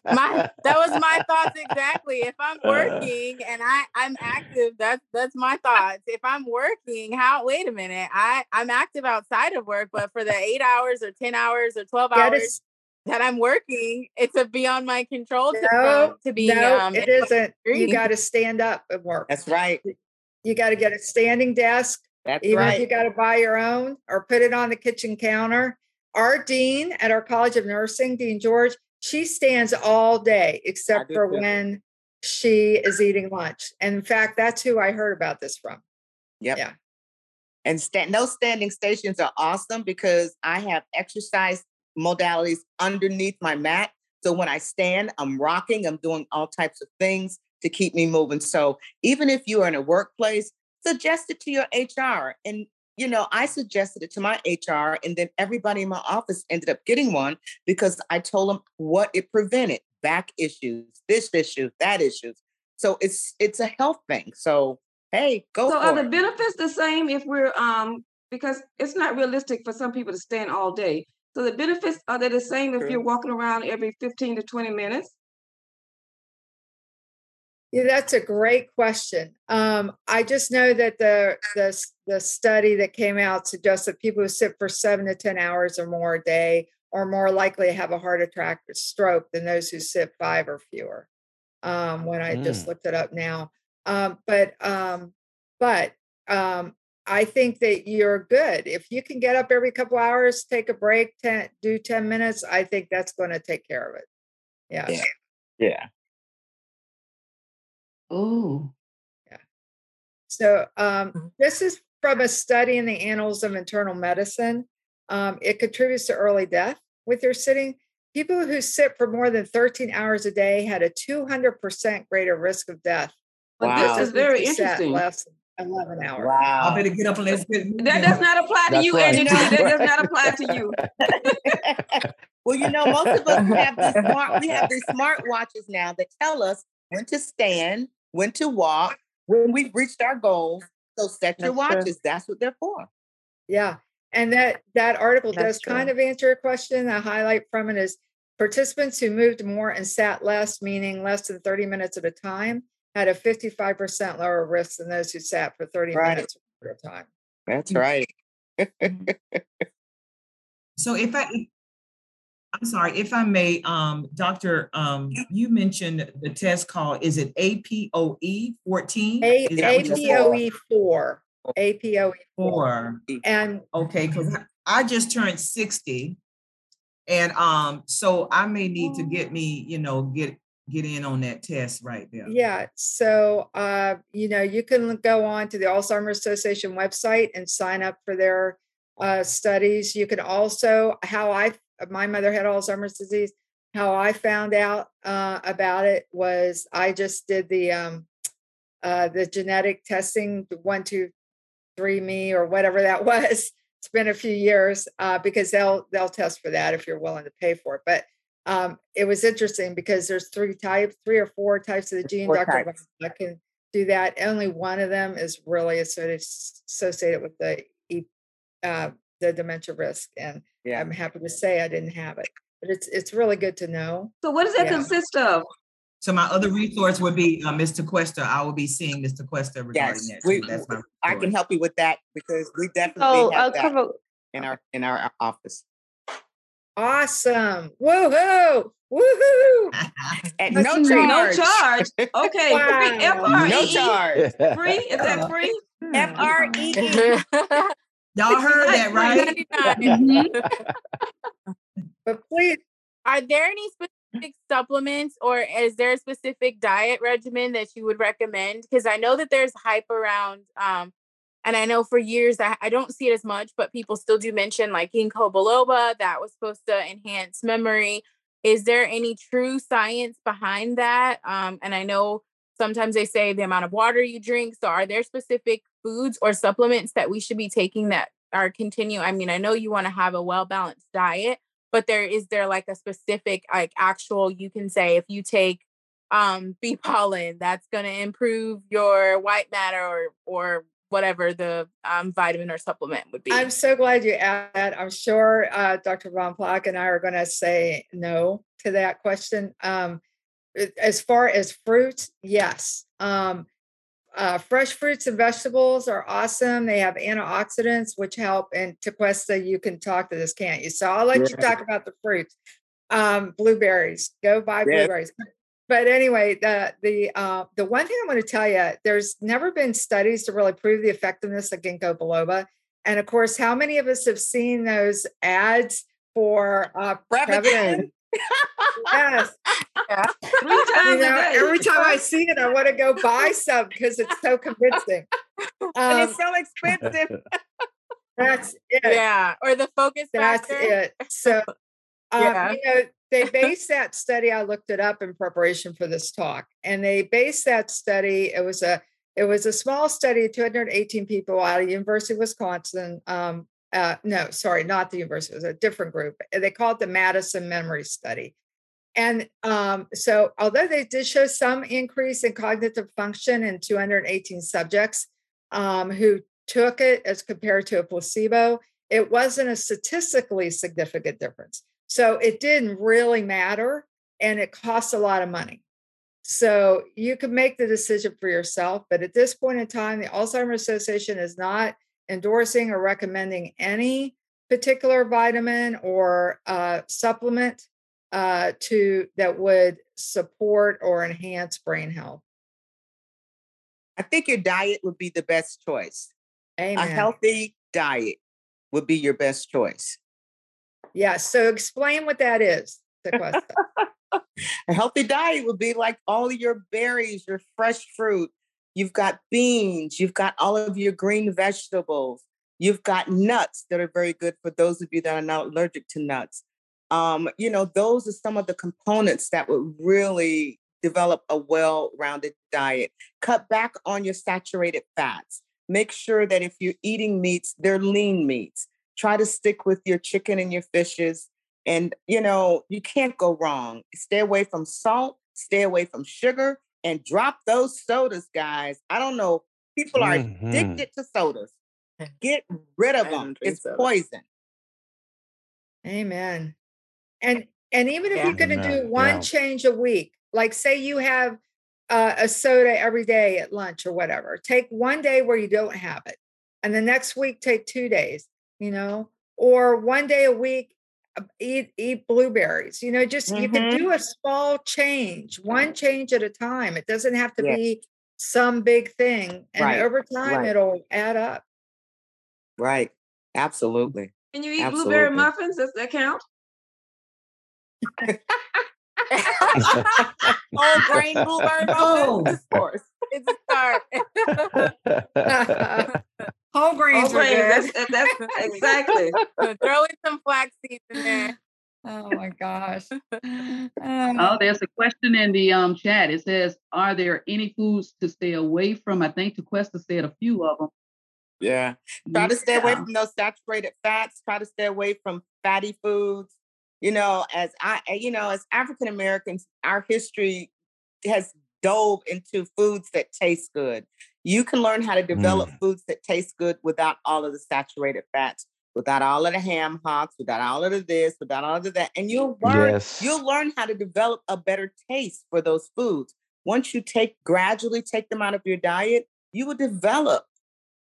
my that was my thoughts exactly. If I'm uh. working and I I'm active, that's that's my thoughts. If I'm working, how wait a minute. I I'm active outside of work, but for the 8 hours or 10 hours or 12 hours is, that I'm working, it's a beyond my control to, no, to be no, um, it isn't. You got to stand up and work. That's right. You got to get a standing desk. That's Even right. if you got to buy your own or put it on the kitchen counter our dean at our College of Nursing, Dean George, she stands all day except for when she is eating lunch. And in fact, that's who I heard about this from. Yep. Yeah. And stand, those standing stations are awesome because I have exercise modalities underneath my mat. So when I stand, I'm rocking, I'm doing all types of things to keep me moving. So even if you are in a workplace, suggest it to your HR and you know, I suggested it to my HR, and then everybody in my office ended up getting one because I told them what it prevented back issues, this issue, that issues. So it's it's a health thing. So hey, go. So are the benefits the same if we're um because it's not realistic for some people to stand all day. So the benefits are they the same if you're walking around every 15 to 20 minutes? Yeah, that's a great question. Um, I just know that the, the the study that came out suggests that people who sit for seven to ten hours or more a day are more likely to have a heart attack or stroke than those who sit five or fewer. Um, when I mm. just looked it up now, um, but um, but um, I think that you're good if you can get up every couple hours, take a break, ten, do ten minutes. I think that's going to take care of it. Yeah. Yeah. yeah. Oh. Yeah. So um, mm-hmm. this is from a study in the Annals of Internal Medicine. Um, it contributes to early death with your sitting. People who sit for more than 13 hours a day had a 200% greater risk of death. Wow. This is very interesting. Less than 11 hours. Wow. I better get up and let's get That does not apply to That's you, right. Angie. That does not apply to you. Well, you know, most of us have these smart, we have these smart watches now that tell us when to stand, when to walk, when we've reached our goals. So set your true. watches. That's what they're for. Yeah. And that that article That's does kind of answer your question. A highlight from it is participants who moved more and sat less, meaning less than 30 minutes at a time, had a 55% lower risk than those who sat for 30 Right. minutes at a time. That's mm. right. Mm. So if I, I'm sorry, if I may, um, Doctor, um, you mentioned the test call, is it APOE fourteen? A- Is that what you said? APOE four. APOE Four. And Okay, because I just turned sixty. And um, so I may need to get me, you know, get get in on that test right there. Yeah, so uh, you know, you can go on to the Alzheimer's Association website and sign up for their uh, studies. You can also, how I, my mother had Alzheimer's disease. How I found out uh, about it was I just did the um, uh, the genetic testing, the one, two, three me or whatever that was. It's been a few years uh, because they'll they'll test for that if you're willing to pay for it. But um, it was interesting because there's three types, three or four types of the gene. Four Dr. types. I can do that. Only one of them is really associated with the uh, the dementia risk, and Yeah. I'm happy to say I didn't have it. But it's it's really good to know. So what does that Yeah. consist of? So my other resource would be uh, Mr. Questa. I will be seeing Mr. Questa regarding Yes, that. we. That's my I can help you with that because we definitely So a have that couple. in our in our office. Awesome! Woohoo! Woohoo! At That's no charge. No charge. Okay. Free Wow. No charge. Free? Is that free? F R E E. Y'all heard that, right? But please, Are there any specific supplements or is there a specific diet regimen that you would recommend? Because I know that there's hype around, um, and I know for years I, I don't see it as much, but people still do mention like ginkgo biloba that was supposed to enhance memory. Is there any true science behind that? Um, and I know sometimes they say the amount of water you drink. So are there specific foods or supplements that we should be taking that are continue? I mean, I know you want to have a well balanced diet, but there is there like a specific like actual you can say if you take um bee pollen that's going to improve your white matter or or whatever the um, vitamin or supplement would be I'm so glad you asked that. I'm sure uh, Dr. Van Praag and I are going to say no to that question. Um, as far as fruits, yes. Um, uh, fresh fruits and vegetables are awesome. They have antioxidants, which help. And Tequesta, you can talk to this, can't you? So I'll let you talk about the fruits. Um, blueberries, go buy Yes. blueberries. But anyway, the the uh, the one thing I want to tell you, there's never been studies to really prove the effectiveness of ginkgo biloba. And of course, how many of us have seen those ads for uh, Prevagen. Yes, Three you times a know, day. every time I see it, I want to go buy some because it's so convincing. and Um, it's so expensive. that's it. yeah or the focus That's factor it. So, um, Yeah. you know, they based that study. I looked it up in preparation for this talk, and they based that study. It was a it was a small study, 218 people out of University of Wisconsin. Um, uh, no, sorry, not the university. It was a different group. They called it the Madison Memory Study. And um, so, although they did show some increase in cognitive function in 218 subjects um, who took it as compared to a placebo, it wasn't a statistically significant difference. So it didn't really matter and it costs a lot of money. So you can make the decision for yourself. But at this point in time, the Alzheimer's Association is not endorsing or recommending any particular vitamin or uh, supplement uh, to that would support or enhance brain health. I think your diet would be the best choice. Amen. A healthy diet would be your best choice. Yeah. So explain what that is, Tequesta. A healthy diet would be like all your berries, your fresh fruit. You've got beans, you've got all of your green vegetables, you've got nuts that are very good for those of you that are not allergic to nuts. Um, you know, those are some of the components that would really develop a well rounded diet. Cut back on your saturated fats. Make sure that if you're eating meats, they're lean meats. Try to stick with your chicken and your fishes. And, you know, you can't go wrong. Stay away from salt, stay away from sugar, and drop those sodas, guys. I don't know. People are Mhm. addicted to sodas. Get rid of I them. It's soda. poison. Amen. And and even if Yeah. you're going to do one Yeah. change a week, like say you have uh, a soda every day at lunch or whatever, take one day where you don't have it, and the next week take two days. You know, or one day a week eat eat blueberries. You know, just you can mm-hmm. do a small change, one change at a time. It doesn't have to Yes. be some big thing, and Right, over time right. it'll add up. Right. Absolutely. Can you eat blueberry muffins? Does that count? Whole grain blueberry Oh. muffins? Of course. It's a start. Whole grains are wait, good. that's, that's exactly. Throw in some flax seeds in there. Oh my gosh. Oh, there's a question in the um chat. It says, "Are there any foods to stay away from?" I think Tequesta said a few of them. Yeah. Try to stay away from those saturated fats. Try to stay away from fatty foods. You know, as I, eh, you know, as African Americans, our history has dove into foods that taste good. You can learn how to develop mm. foods that taste good without all of the saturated fats, without all of the ham hocks, without all of the this, without all of the that, and you'll learn. Yes. You'll learn how to develop a better taste for those foods. Once you take gradually take them out of your diet, you will develop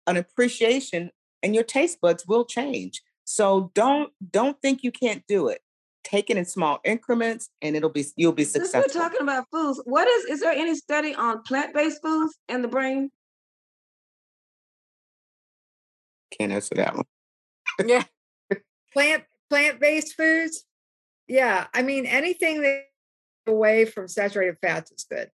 an appreciation and your taste buds will change. So don't don't think you can't do it. Take it in small increments and it'll be you'll be Since we're successful. talking about foods, what is is there any study on plant-based foods and the brain? Can't answer that one. Yeah. plant plant-based foods? Yeah i mean anything that away from saturated fats is good.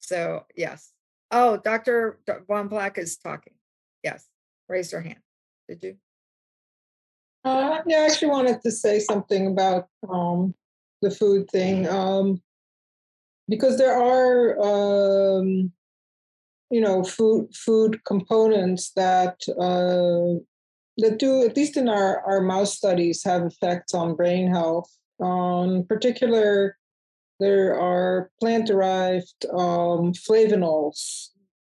So yes. Oh dr van Praag is talking. Yes raise her hand. Did you? Uh, yeah, I actually wanted to say something about um, the food thing um, because there are, um, you know, food food components that uh, that do at least in our our mouse studies have effects on brain health. Um, particular, there are plant derived um, flavanols.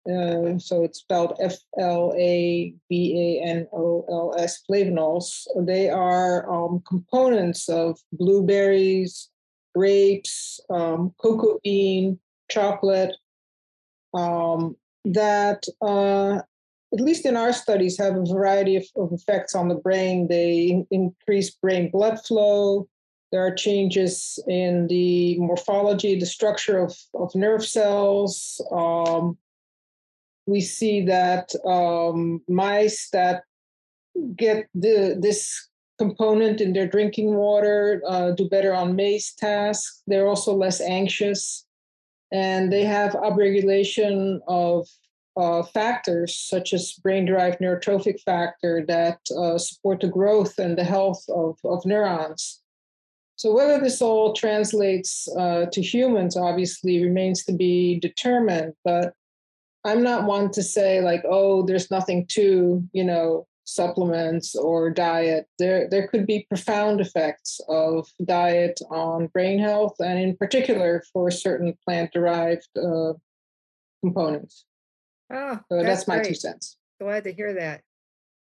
Uh, so it's spelled F L A V A N O L S flavanols. They are um, components of blueberries, grapes, um, cocoa bean, chocolate, um, that, uh, at least in our studies, have a variety of, of effects on the brain. They in- increase brain blood flow. There are changes in the morphology, the structure of, of nerve cells. Um, we see that um, mice that get the, this component in their drinking water uh, do better on maze tasks. They're also less anxious, and they have upregulation of uh, factors such as brain-derived neurotrophic factor that uh, support the growth and the health of, of neurons. So whether this all translates uh, to humans obviously remains to be determined, but I'm not one to say like, oh, there's nothing to, you know, supplements or diet. There there could be profound effects of diet on brain health and in particular for certain plant-derived uh, components. oh So that's, my two cents. glad to hear that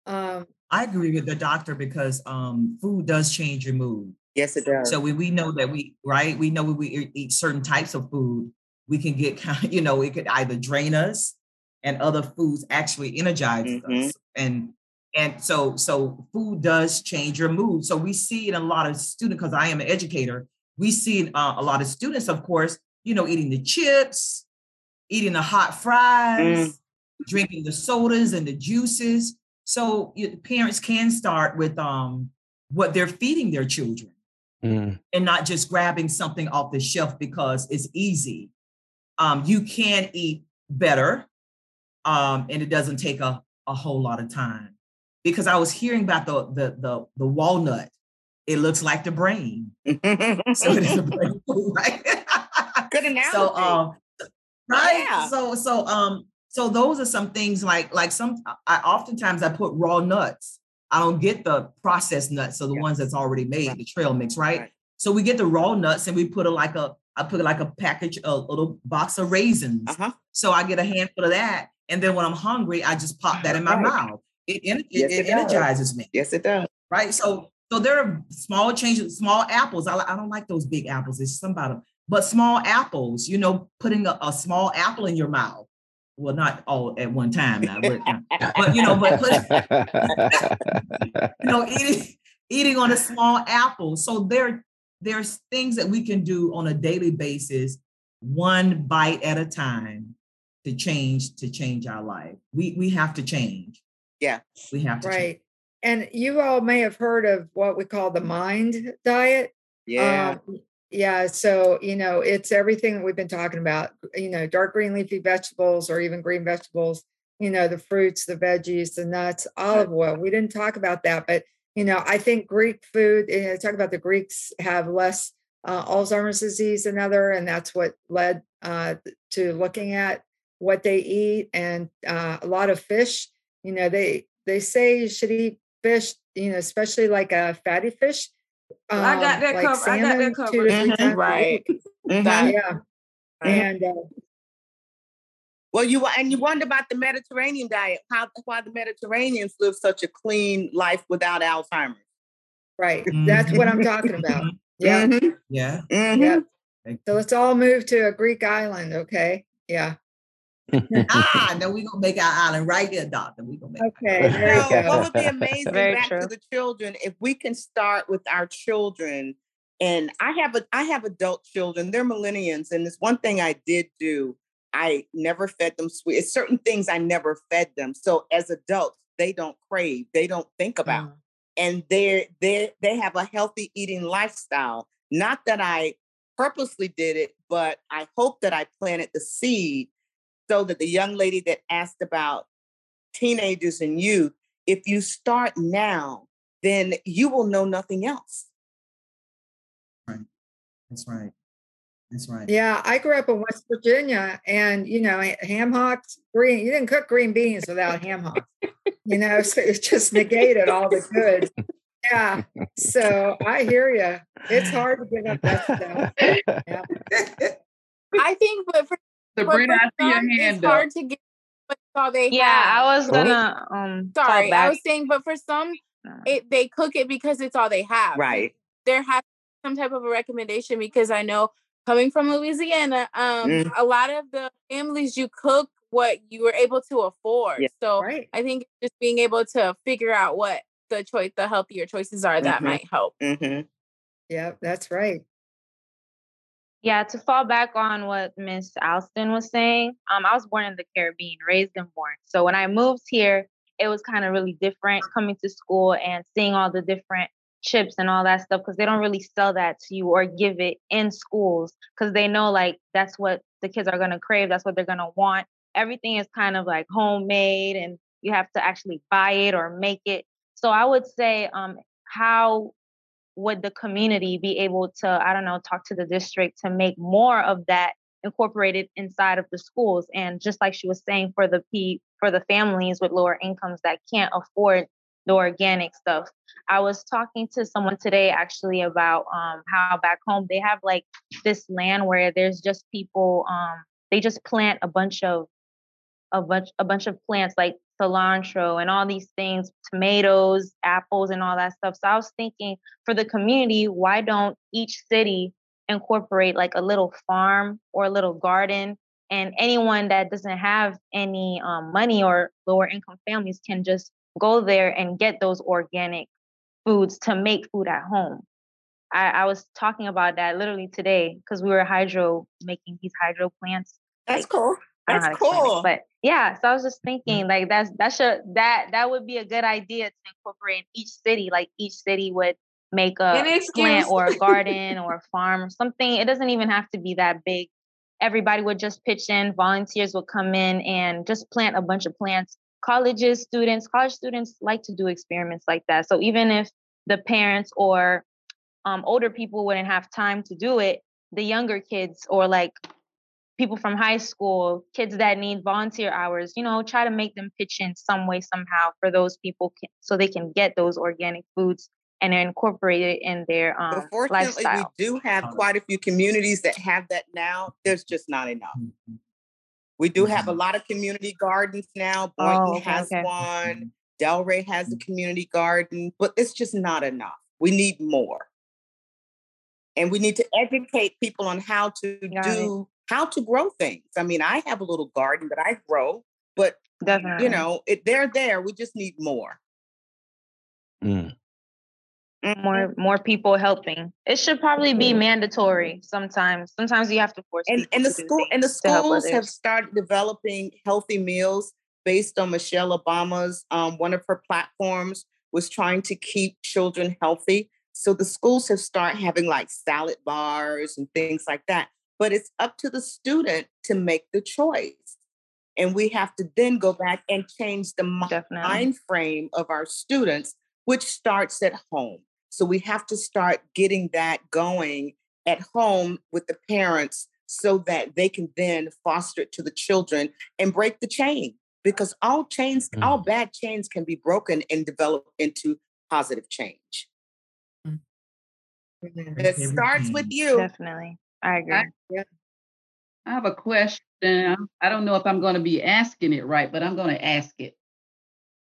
um, I agree with the doctor because um, food does change your mood. Yes, it does. So we, we know that we right we know when we eat- eat certain types of food, we can get kind you know it could either drain us, and other foods actually energize Mhm. us. And and so so food does change your mood. So we see in a lot of students because I am an educator, we see uh, a lot of students, of course, you know, eating the chips, eating the hot fries, drinking the sodas and the juices. So you, parents can start with um what they're feeding their children Mm. and not just grabbing something off the shelf because it's easy. Um, you can eat better, um, and it doesn't take a, a whole lot of time. Because I was hearing about the the the, the walnut, it looks like the brain, so it is a brain food, right? Good analogy. So um, right. Yeah. So so um, so those are some things like like some. I oftentimes I put raw nuts I don't get the processed nuts, so the ones that's already made, the trail mix, right? So we get the raw nuts and we put a like a I put like a package, a little box of raisins. Uh-huh. So I get a handful of that, and then when I'm hungry, I just pop that in my Right. mouth. It, it, Yes, it, it does. energizes me. Yes, it does. Right. So so there are small changes, small apples. I, I don't like those big apples. It's some about them, but small apples. You know, putting a, a small apple in your mouth. Well, not all at one time now, but, you know, but put, you know, eating eating on a small apple. So there, there's things that we can do on a daily basis, one bite at a time, to change to change our life. We we have to change. Yeah, we have to. Change. Right. And you all may have heard of what we call the mind diet. Yeah. Um, yeah. So, you know, it's everything that we've been talking about, you know, dark green leafy vegetables or even green vegetables, you know, the fruits, the veggies, the nuts, olive oil. We didn't talk about that, but, you know, I think Greek food, you know, talk about the Greeks have less uh, Alzheimer's disease than other, and that's what led uh, to looking at what they eat and uh, a lot of fish. You know, they they say you should eat fish, you know, especially like a fatty fish. I got um, that like covered. I got that salmon, covered. to three Mhm. times Right. week. Mhm. Yeah. And uh, Well, you and you wonder about the Mediterranean diet, how why the Mediterraneans live such a clean life without Alzheimer's. right, that's what I'm talking about. Yeah, Mhm. Yeah. yeah. So let's all move to a Greek island, okay? Yeah. ah, no, we're gonna make our island right there, doctor. We're gonna make Okay, there So you go. what would be amazing Very back true. to the children if we can start with our children and i have a i have adult children they're millennials and there's one thing i did do i never fed them sweet it's certain things i never fed them so as adults they don't crave they don't think about Mm. and they're they they have a healthy eating lifestyle not that i purposely did it but i hope that i planted the seed so that the young lady that asked about teenagers and youth, if you start now, then you will know nothing else. Right. That's right. That's right. Yeah, I grew up in West Virginia and, you know, ham hocks, green, you didn't cook green beans without ham hocks, you know, so it just negated all the good. Yeah. So I hear you. It's hard to give up that stuff. Yeah. I think, but for, but Sabrina, for I see your hand it's up. hard to get what's all they Yeah, have. I was gonna um Sorry, I was saying, but for some, it, they cook it because it's all they have. Right. There has to some type of a recommendation because I know coming from Louisiana, um, Mm. a lot of the families you cook what you were able to afford. Yeah. So Right. I think just being able to figure out what the choice, the healthier choices are, that Mhm. might help. Mm-hmm. Yeah, that's right. Yeah, to fall back on what Miss Alston was saying, um, I was born in the Caribbean, raised and born. So when I moved here, it was kind of really different coming to school and seeing all the different chips and all that stuff because they don't really sell that to you or give it in schools because they know like that's what the kids are gonna crave, that's what they're gonna want. Everything is kind of like homemade and you have to actually buy it or make it. So I would say, um, how would the community be able to i don't know talk to the district to make more of that incorporated inside of the schools? And just like she was saying for the p for the families with lower incomes that can't afford the organic stuff. I was talking to someone today actually about um, how back home they have like this land where there's just people um, they just plant a bunch of a bunch a bunch of plants like cilantro and all these things, tomatoes, apples, and all that stuff. So I was thinking for the community, why don't each city incorporate like a little farm or a little garden? And anyone that doesn't have any um, money or lower income families can just go there and get those organic foods to make food at home. I, I was talking about that literally today because we were hydro making these hydro plants. That's cool. I don't know That's how to explain it, cool. but yeah, so I was just thinking like that's that should that that would be a good idea to incorporate in each city. Like each city would make a plant or a garden or a farm or something. It doesn't even have to be that big. Everybody would just pitch in, volunteers would come in and just plant a bunch of plants. Colleges, students, college students like to do experiments like that. So even if the parents or um, older people wouldn't have time to do it, the younger kids or like people from high school, kids that need volunteer hours, you know, try to make them pitch in some way, somehow for those people can, so they can get those organic foods and incorporate it in their um, But fortunately, lifestyle. we do have quite a few communities that have that now. There's just not enough. Mm-hmm. We do have a lot of community gardens now. Boynton Oh, okay, has okay. one. Delray has a community garden, but it's just not enough. We need more. And we need to educate people on how to Got it. How to grow things. I mean, I have a little garden that I grow, but Definitely. you know, it, they're there. We just need more. Mm. more more people helping. It should probably be mandatory sometimes. Sometimes you have to force and and the school and the things to help schools have started developing healthy meals based on Michelle Obama's um, one of her platforms was trying to keep children healthy. So the schools have started having like salad bars and things like that. But it's up to the student to make the choice. And we have to then go back and change the mi- mind frame of our students, which starts at home. So we have to start getting that going at home with the parents so that they can then foster it to the children and break the chain because all chains all mm. bad chains can be broken and develop into positive change mm. it starts with you Definitely. I agree. I have a question. I don't know if I'm going to be asking it right, but I'm going to ask it.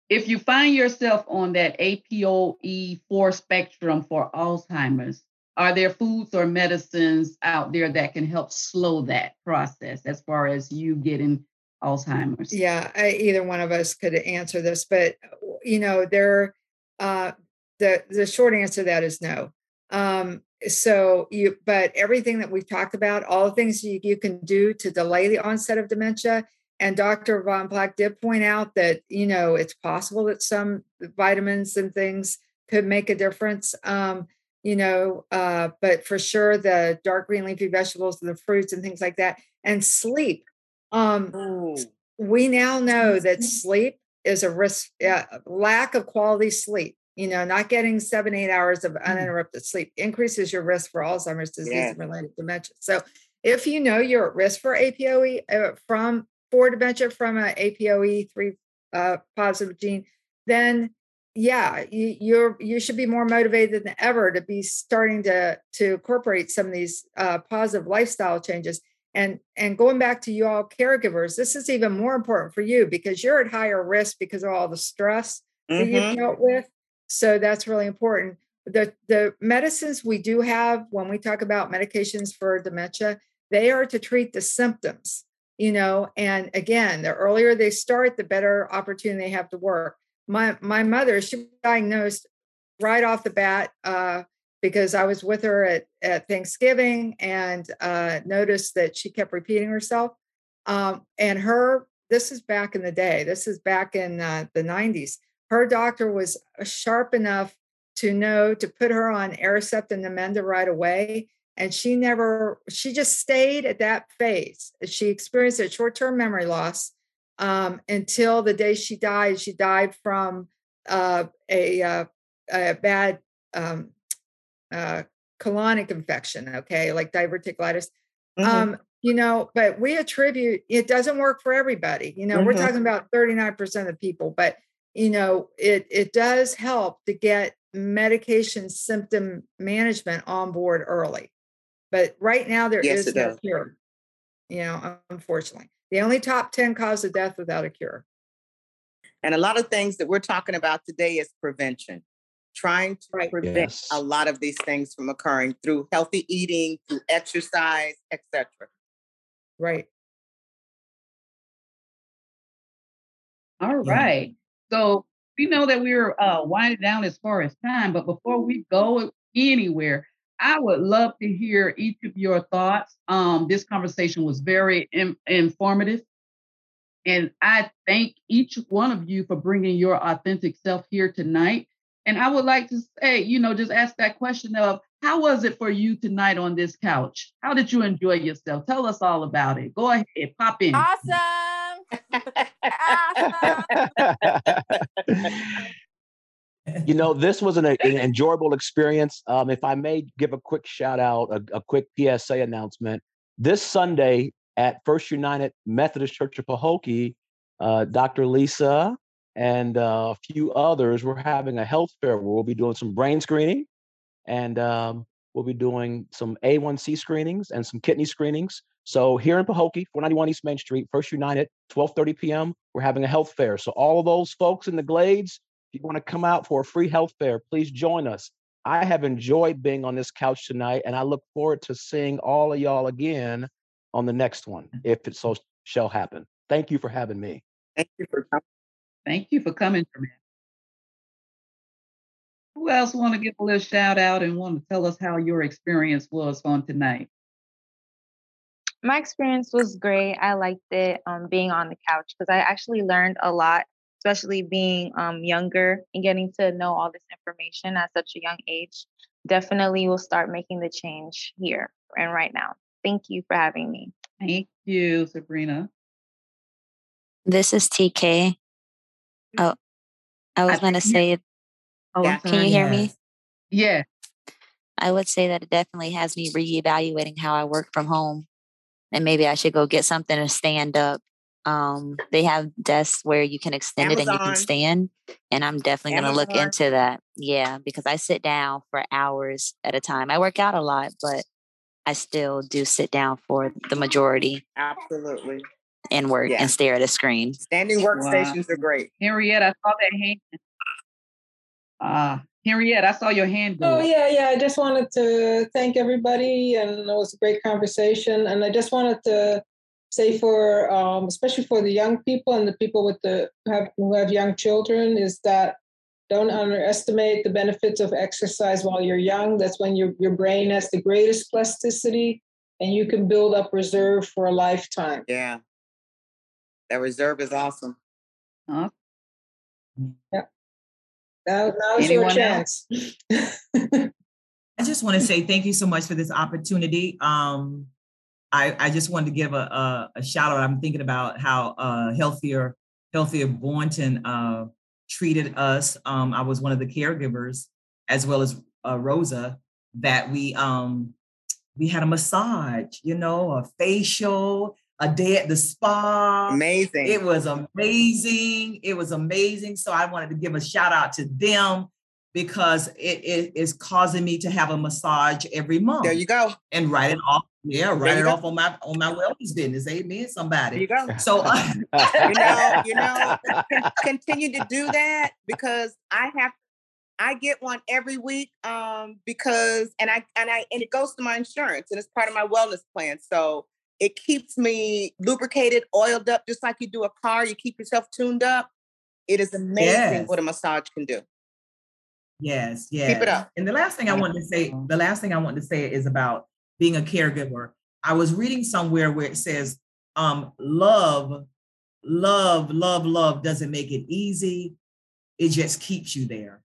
If you find yourself on that APOE4 spectrum for Alzheimer's, are there foods or medicines out there that can help slow that process as far as you getting Alzheimer's? Yeah, I, either one of us could answer this, but you know, there, uh, the the short answer to that is no. Um, so you, but everything that we've talked about, all the things you, you can do to delay the onset of dementia. And Dr. Van Praag did point out that you know it's possible that some vitamins and things could make a difference. Um, you know, uh, but for sure the dark green leafy vegetables, and the fruits and things like that, and sleep. Um, we now know that sleep is a risk, uh, lack of quality sleep. You know, not getting seven, eight hours of uninterrupted sleep increases your risk for Alzheimer's disease Yeah. and related dementia. So, if you know you're at risk for APOE uh, from for dementia from a APOE three uh, positive gene, then yeah, you, you're you should be more motivated than ever to be starting to to incorporate some of these uh, positive lifestyle changes. And and going back to you all caregivers, this is even more important for you because you're at higher risk because of all the stress that you've Mhm. dealt with. So that's really important. The the medicines we do have when we talk about medications for dementia, they are to treat the symptoms, you know. And again, the earlier they start, the better opportunity they have to work. My my mother, she was diagnosed right off the bat uh, because I was with her at, at Thanksgiving and uh, noticed that she kept repeating herself. Um, and her, this is back in the day, this is back in uh, the 90s. Her doctor was sharp enough to know to put her on Aricept and Namenda right away. And she never, she just stayed at that phase. She experienced a short term memory loss um, until the day she died. She died from uh, a, uh, a bad um, uh, colonic infection, okay, like diverticulitis. Mhm. Um, you know, but we attribute it doesn't work for everybody. You know, we're Mhm. talking about 39% of people, but you know, it it does help to get medication symptom management on board early. But right now there Yes, is no does. cure. You know, unfortunately. The only top 10 cause of death without a cure. And a lot of things that we're talking about today is prevention, trying to prevent Yes. a lot of these things from occurring through healthy eating, through exercise, etc. Right. All right. So we know that we're uh, winding down as far as time, but before we go anywhere, I would love to hear each of your thoughts. Um, this conversation was very in- informative. And I thank each one of you for bringing your authentic self here tonight. And I would like to say, you know, just ask that question of how was it for you tonight on this couch? How did you enjoy yourself? Tell us all about it. Go ahead, pop in. Awesome. You know, this was an, an enjoyable experience. Um, if I may give a quick shout out, a, a quick PSA announcement. This Sunday, at First United Methodist Church of Pahokee, uh, Dr. Lisa and uh, a few others, we're having a health fair where we'll be doing some brain screening and um, we'll be doing some A1C screenings and some kidney screenings. So here in Pahokee, 491 East Main Street, First United, 12:30 p.m. We're having a health fair. So all of those folks in the Glades, if you want to come out for a free health fair, please join us. I have enjoyed being on this couch tonight, and I look forward to seeing all of y'all again on the next one, mm. if it so shall happen. Thank you for having me. Thank you for coming. Thank you for coming. Who else want to give a little shout out and want to tell us how your experience was on tonight? My experience was great. I liked it um, being on the couch because I actually learned a lot, especially being um, younger and getting to know all this information at such a young age. Definitely will start making the change here and right now. Thank you for having me. Thank you, Sabrina. This is TK. Oh, I was going to say, Oh, yeah. can you hear me? Yeah. I would say that it definitely has me reevaluating how I work from home. And maybe I should go get something to stand up. Um, they have desks where you can extend it and you can stand. And I'm definitely going to look into that. Yeah, because I sit down for hours at a time. I work out a lot, but I still do sit down for the majority Absolutely. and work Yeah. and stare at a screen. Standing workstations are great. Henriette, I saw that hand. Uh, Henriette, I saw your hand go. Oh yeah, yeah. I just wanted to thank everybody, and it was a great conversation. And I just wanted to say for, um, especially for the young people and the people with the who have who have young children, is that don't underestimate the benefits of exercise while you're young. That's when your your brain has the greatest plasticity, and you can build up reserve for a lifetime. Yeah. That reserve is awesome. Huh? Now, now's your chance. I just want to say thank you so much for this opportunity. Um, I, I just wanted to give a, a, a shout out. I'm thinking about how uh, healthier healthier Boynton uh, treated us. Um, I was one of the caregivers, as well as uh, Rosa, that we um, we had a massage, you know, a facial, a day at the spa. Amazing. It was amazing. It was amazing. So I wanted to give a shout out to them because it, it is causing me to have a massage every month. There you go. And write it off. Yeah, write it go. off on my on my wellness business. Amen. Somebody. There you go. So uh, you know, you know, continue to do that because I have I get one every week um because and I and I and it goes to my insurance and it's part of my wellness plan. So it keeps me lubricated, oiled up, just like you do a car. You keep yourself tuned up. It is amazing Yes. what a massage can do. Yes, yes. Keep it up. And the last thing I wanted to say, the last thing I wanted to say is about being a caregiver. I was reading somewhere where it says, um, love, love, love, love doesn't make it easy. It just keeps you there.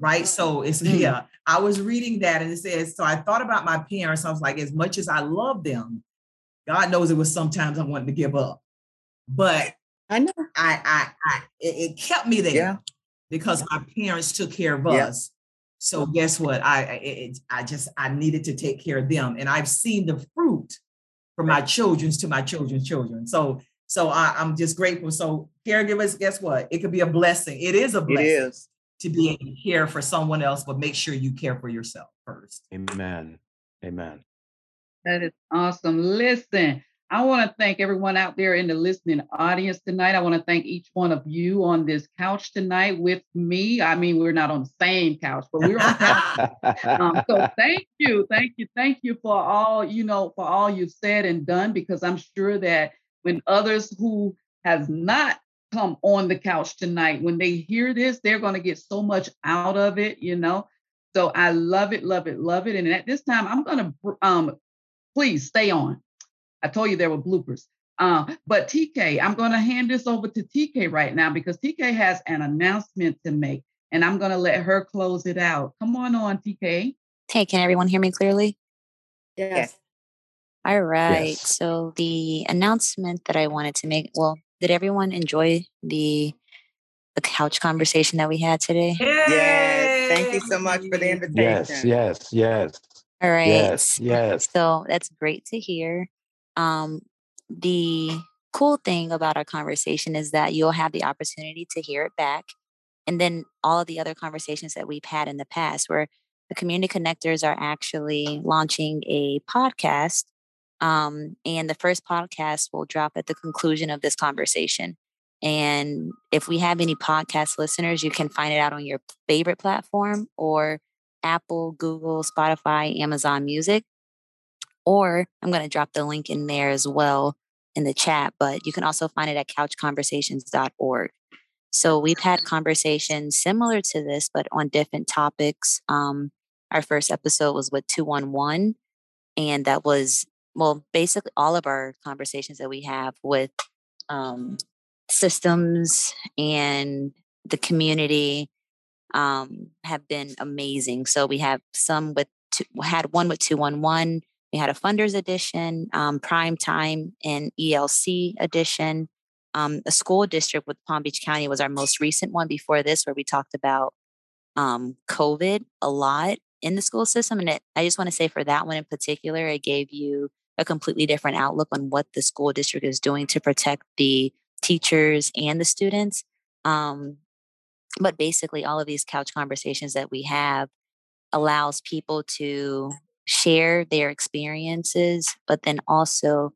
Right. So it's Mm. yeah. I was reading that and it says, so I thought about my parents. I was like, as much as I love them, God knows it was sometimes I wanted to give up. But I know I I, I it, it kept me there Yeah. because my parents took care of Yeah. us. So guess what? I I- it, it- I just I needed to take care of them, and I've seen the fruit from my children's to my children's children. So so I, I'm just grateful. So caregivers, guess what? It could be a blessing. It is a blessing is. to be able to care for someone else, but make sure you care for yourself first. Amen. Amen. That is awesome. Listen, I want to thank everyone out there in the listening audience tonight. I want to thank each one of you on this couch tonight with me. I mean, we're not on the same couch, but we're on couch. um, so thank you, thank you, thank you for all you know for all you've said and done. Because I'm sure that when others who has not come on the couch tonight, when they hear this, they're going to get so much out of it. You know. So I love it, love it, love it. And at this time, I'm going to um, please stay on. I told you there were bloopers. Uh, but TK, I'm going to hand this over to TK right now because TK has an announcement to make, and I'm going to let her close it out. Come on on, TK. Hey, can everyone hear me clearly? Yes. All right. Yes. So the announcement that I wanted to make, well, did everyone enjoy the the couch conversation that we had today? Yes. Thank you so much for the invitation. Yes, yes, yes, All right. yes, yes. So that's great to hear. Um, the cool thing about our conversation is that you'll have the opportunity to hear it back. And then all of the other conversations that we've had in the past, where the community connectors are actually launching a podcast. Um, and the first podcast will drop at the conclusion of this conversation. And if we have any podcast listeners, you can find it out on your favorite platform or Apple, Google, Spotify, Amazon Music. Or I'm going to drop the link in there as well in the chat, but you can also find it at couchconversations.org. So we've had conversations similar to this, but on different topics. Um, our first episode was with 211, and that was, well, basically all of our conversations that we have with um, systems and the community um, have been amazing. So we have some with, two, had one with 211, we had a funders edition, um, prime time and ELC edition. Um, a school district with Palm Beach County was our most recent one before this, where we talked about um, COVID a lot in the school system. And it, I just want to say for that one in particular, it gave you a completely different outlook on what the school district is doing to protect the teachers and the students. Um, but basically, all of these couch conversations that we have allows people to share their experiences, but then also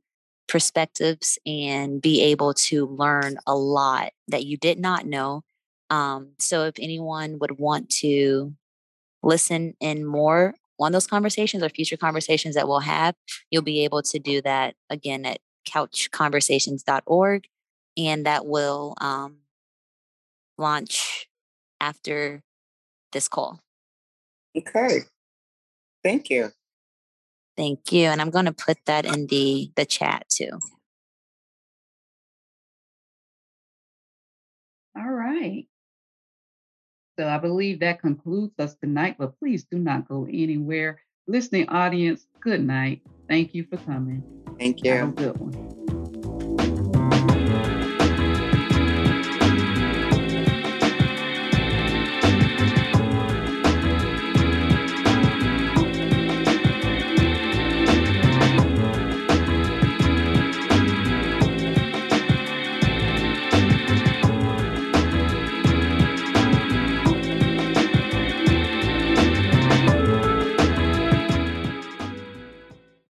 perspectives and be able to learn a lot that you did not know. Um, so, if anyone would want to listen in more on those conversations or future conversations that we'll have, you'll be able to do that again at couchconversations.org. And that will um, launch after this call. Okay. Thank you. Thank you. And I'm going to put that in the, the chat too. All right. So I believe that concludes us tonight, but please do not go anywhere. Listening audience, good night. Thank you for coming. Thank you. Have a good one.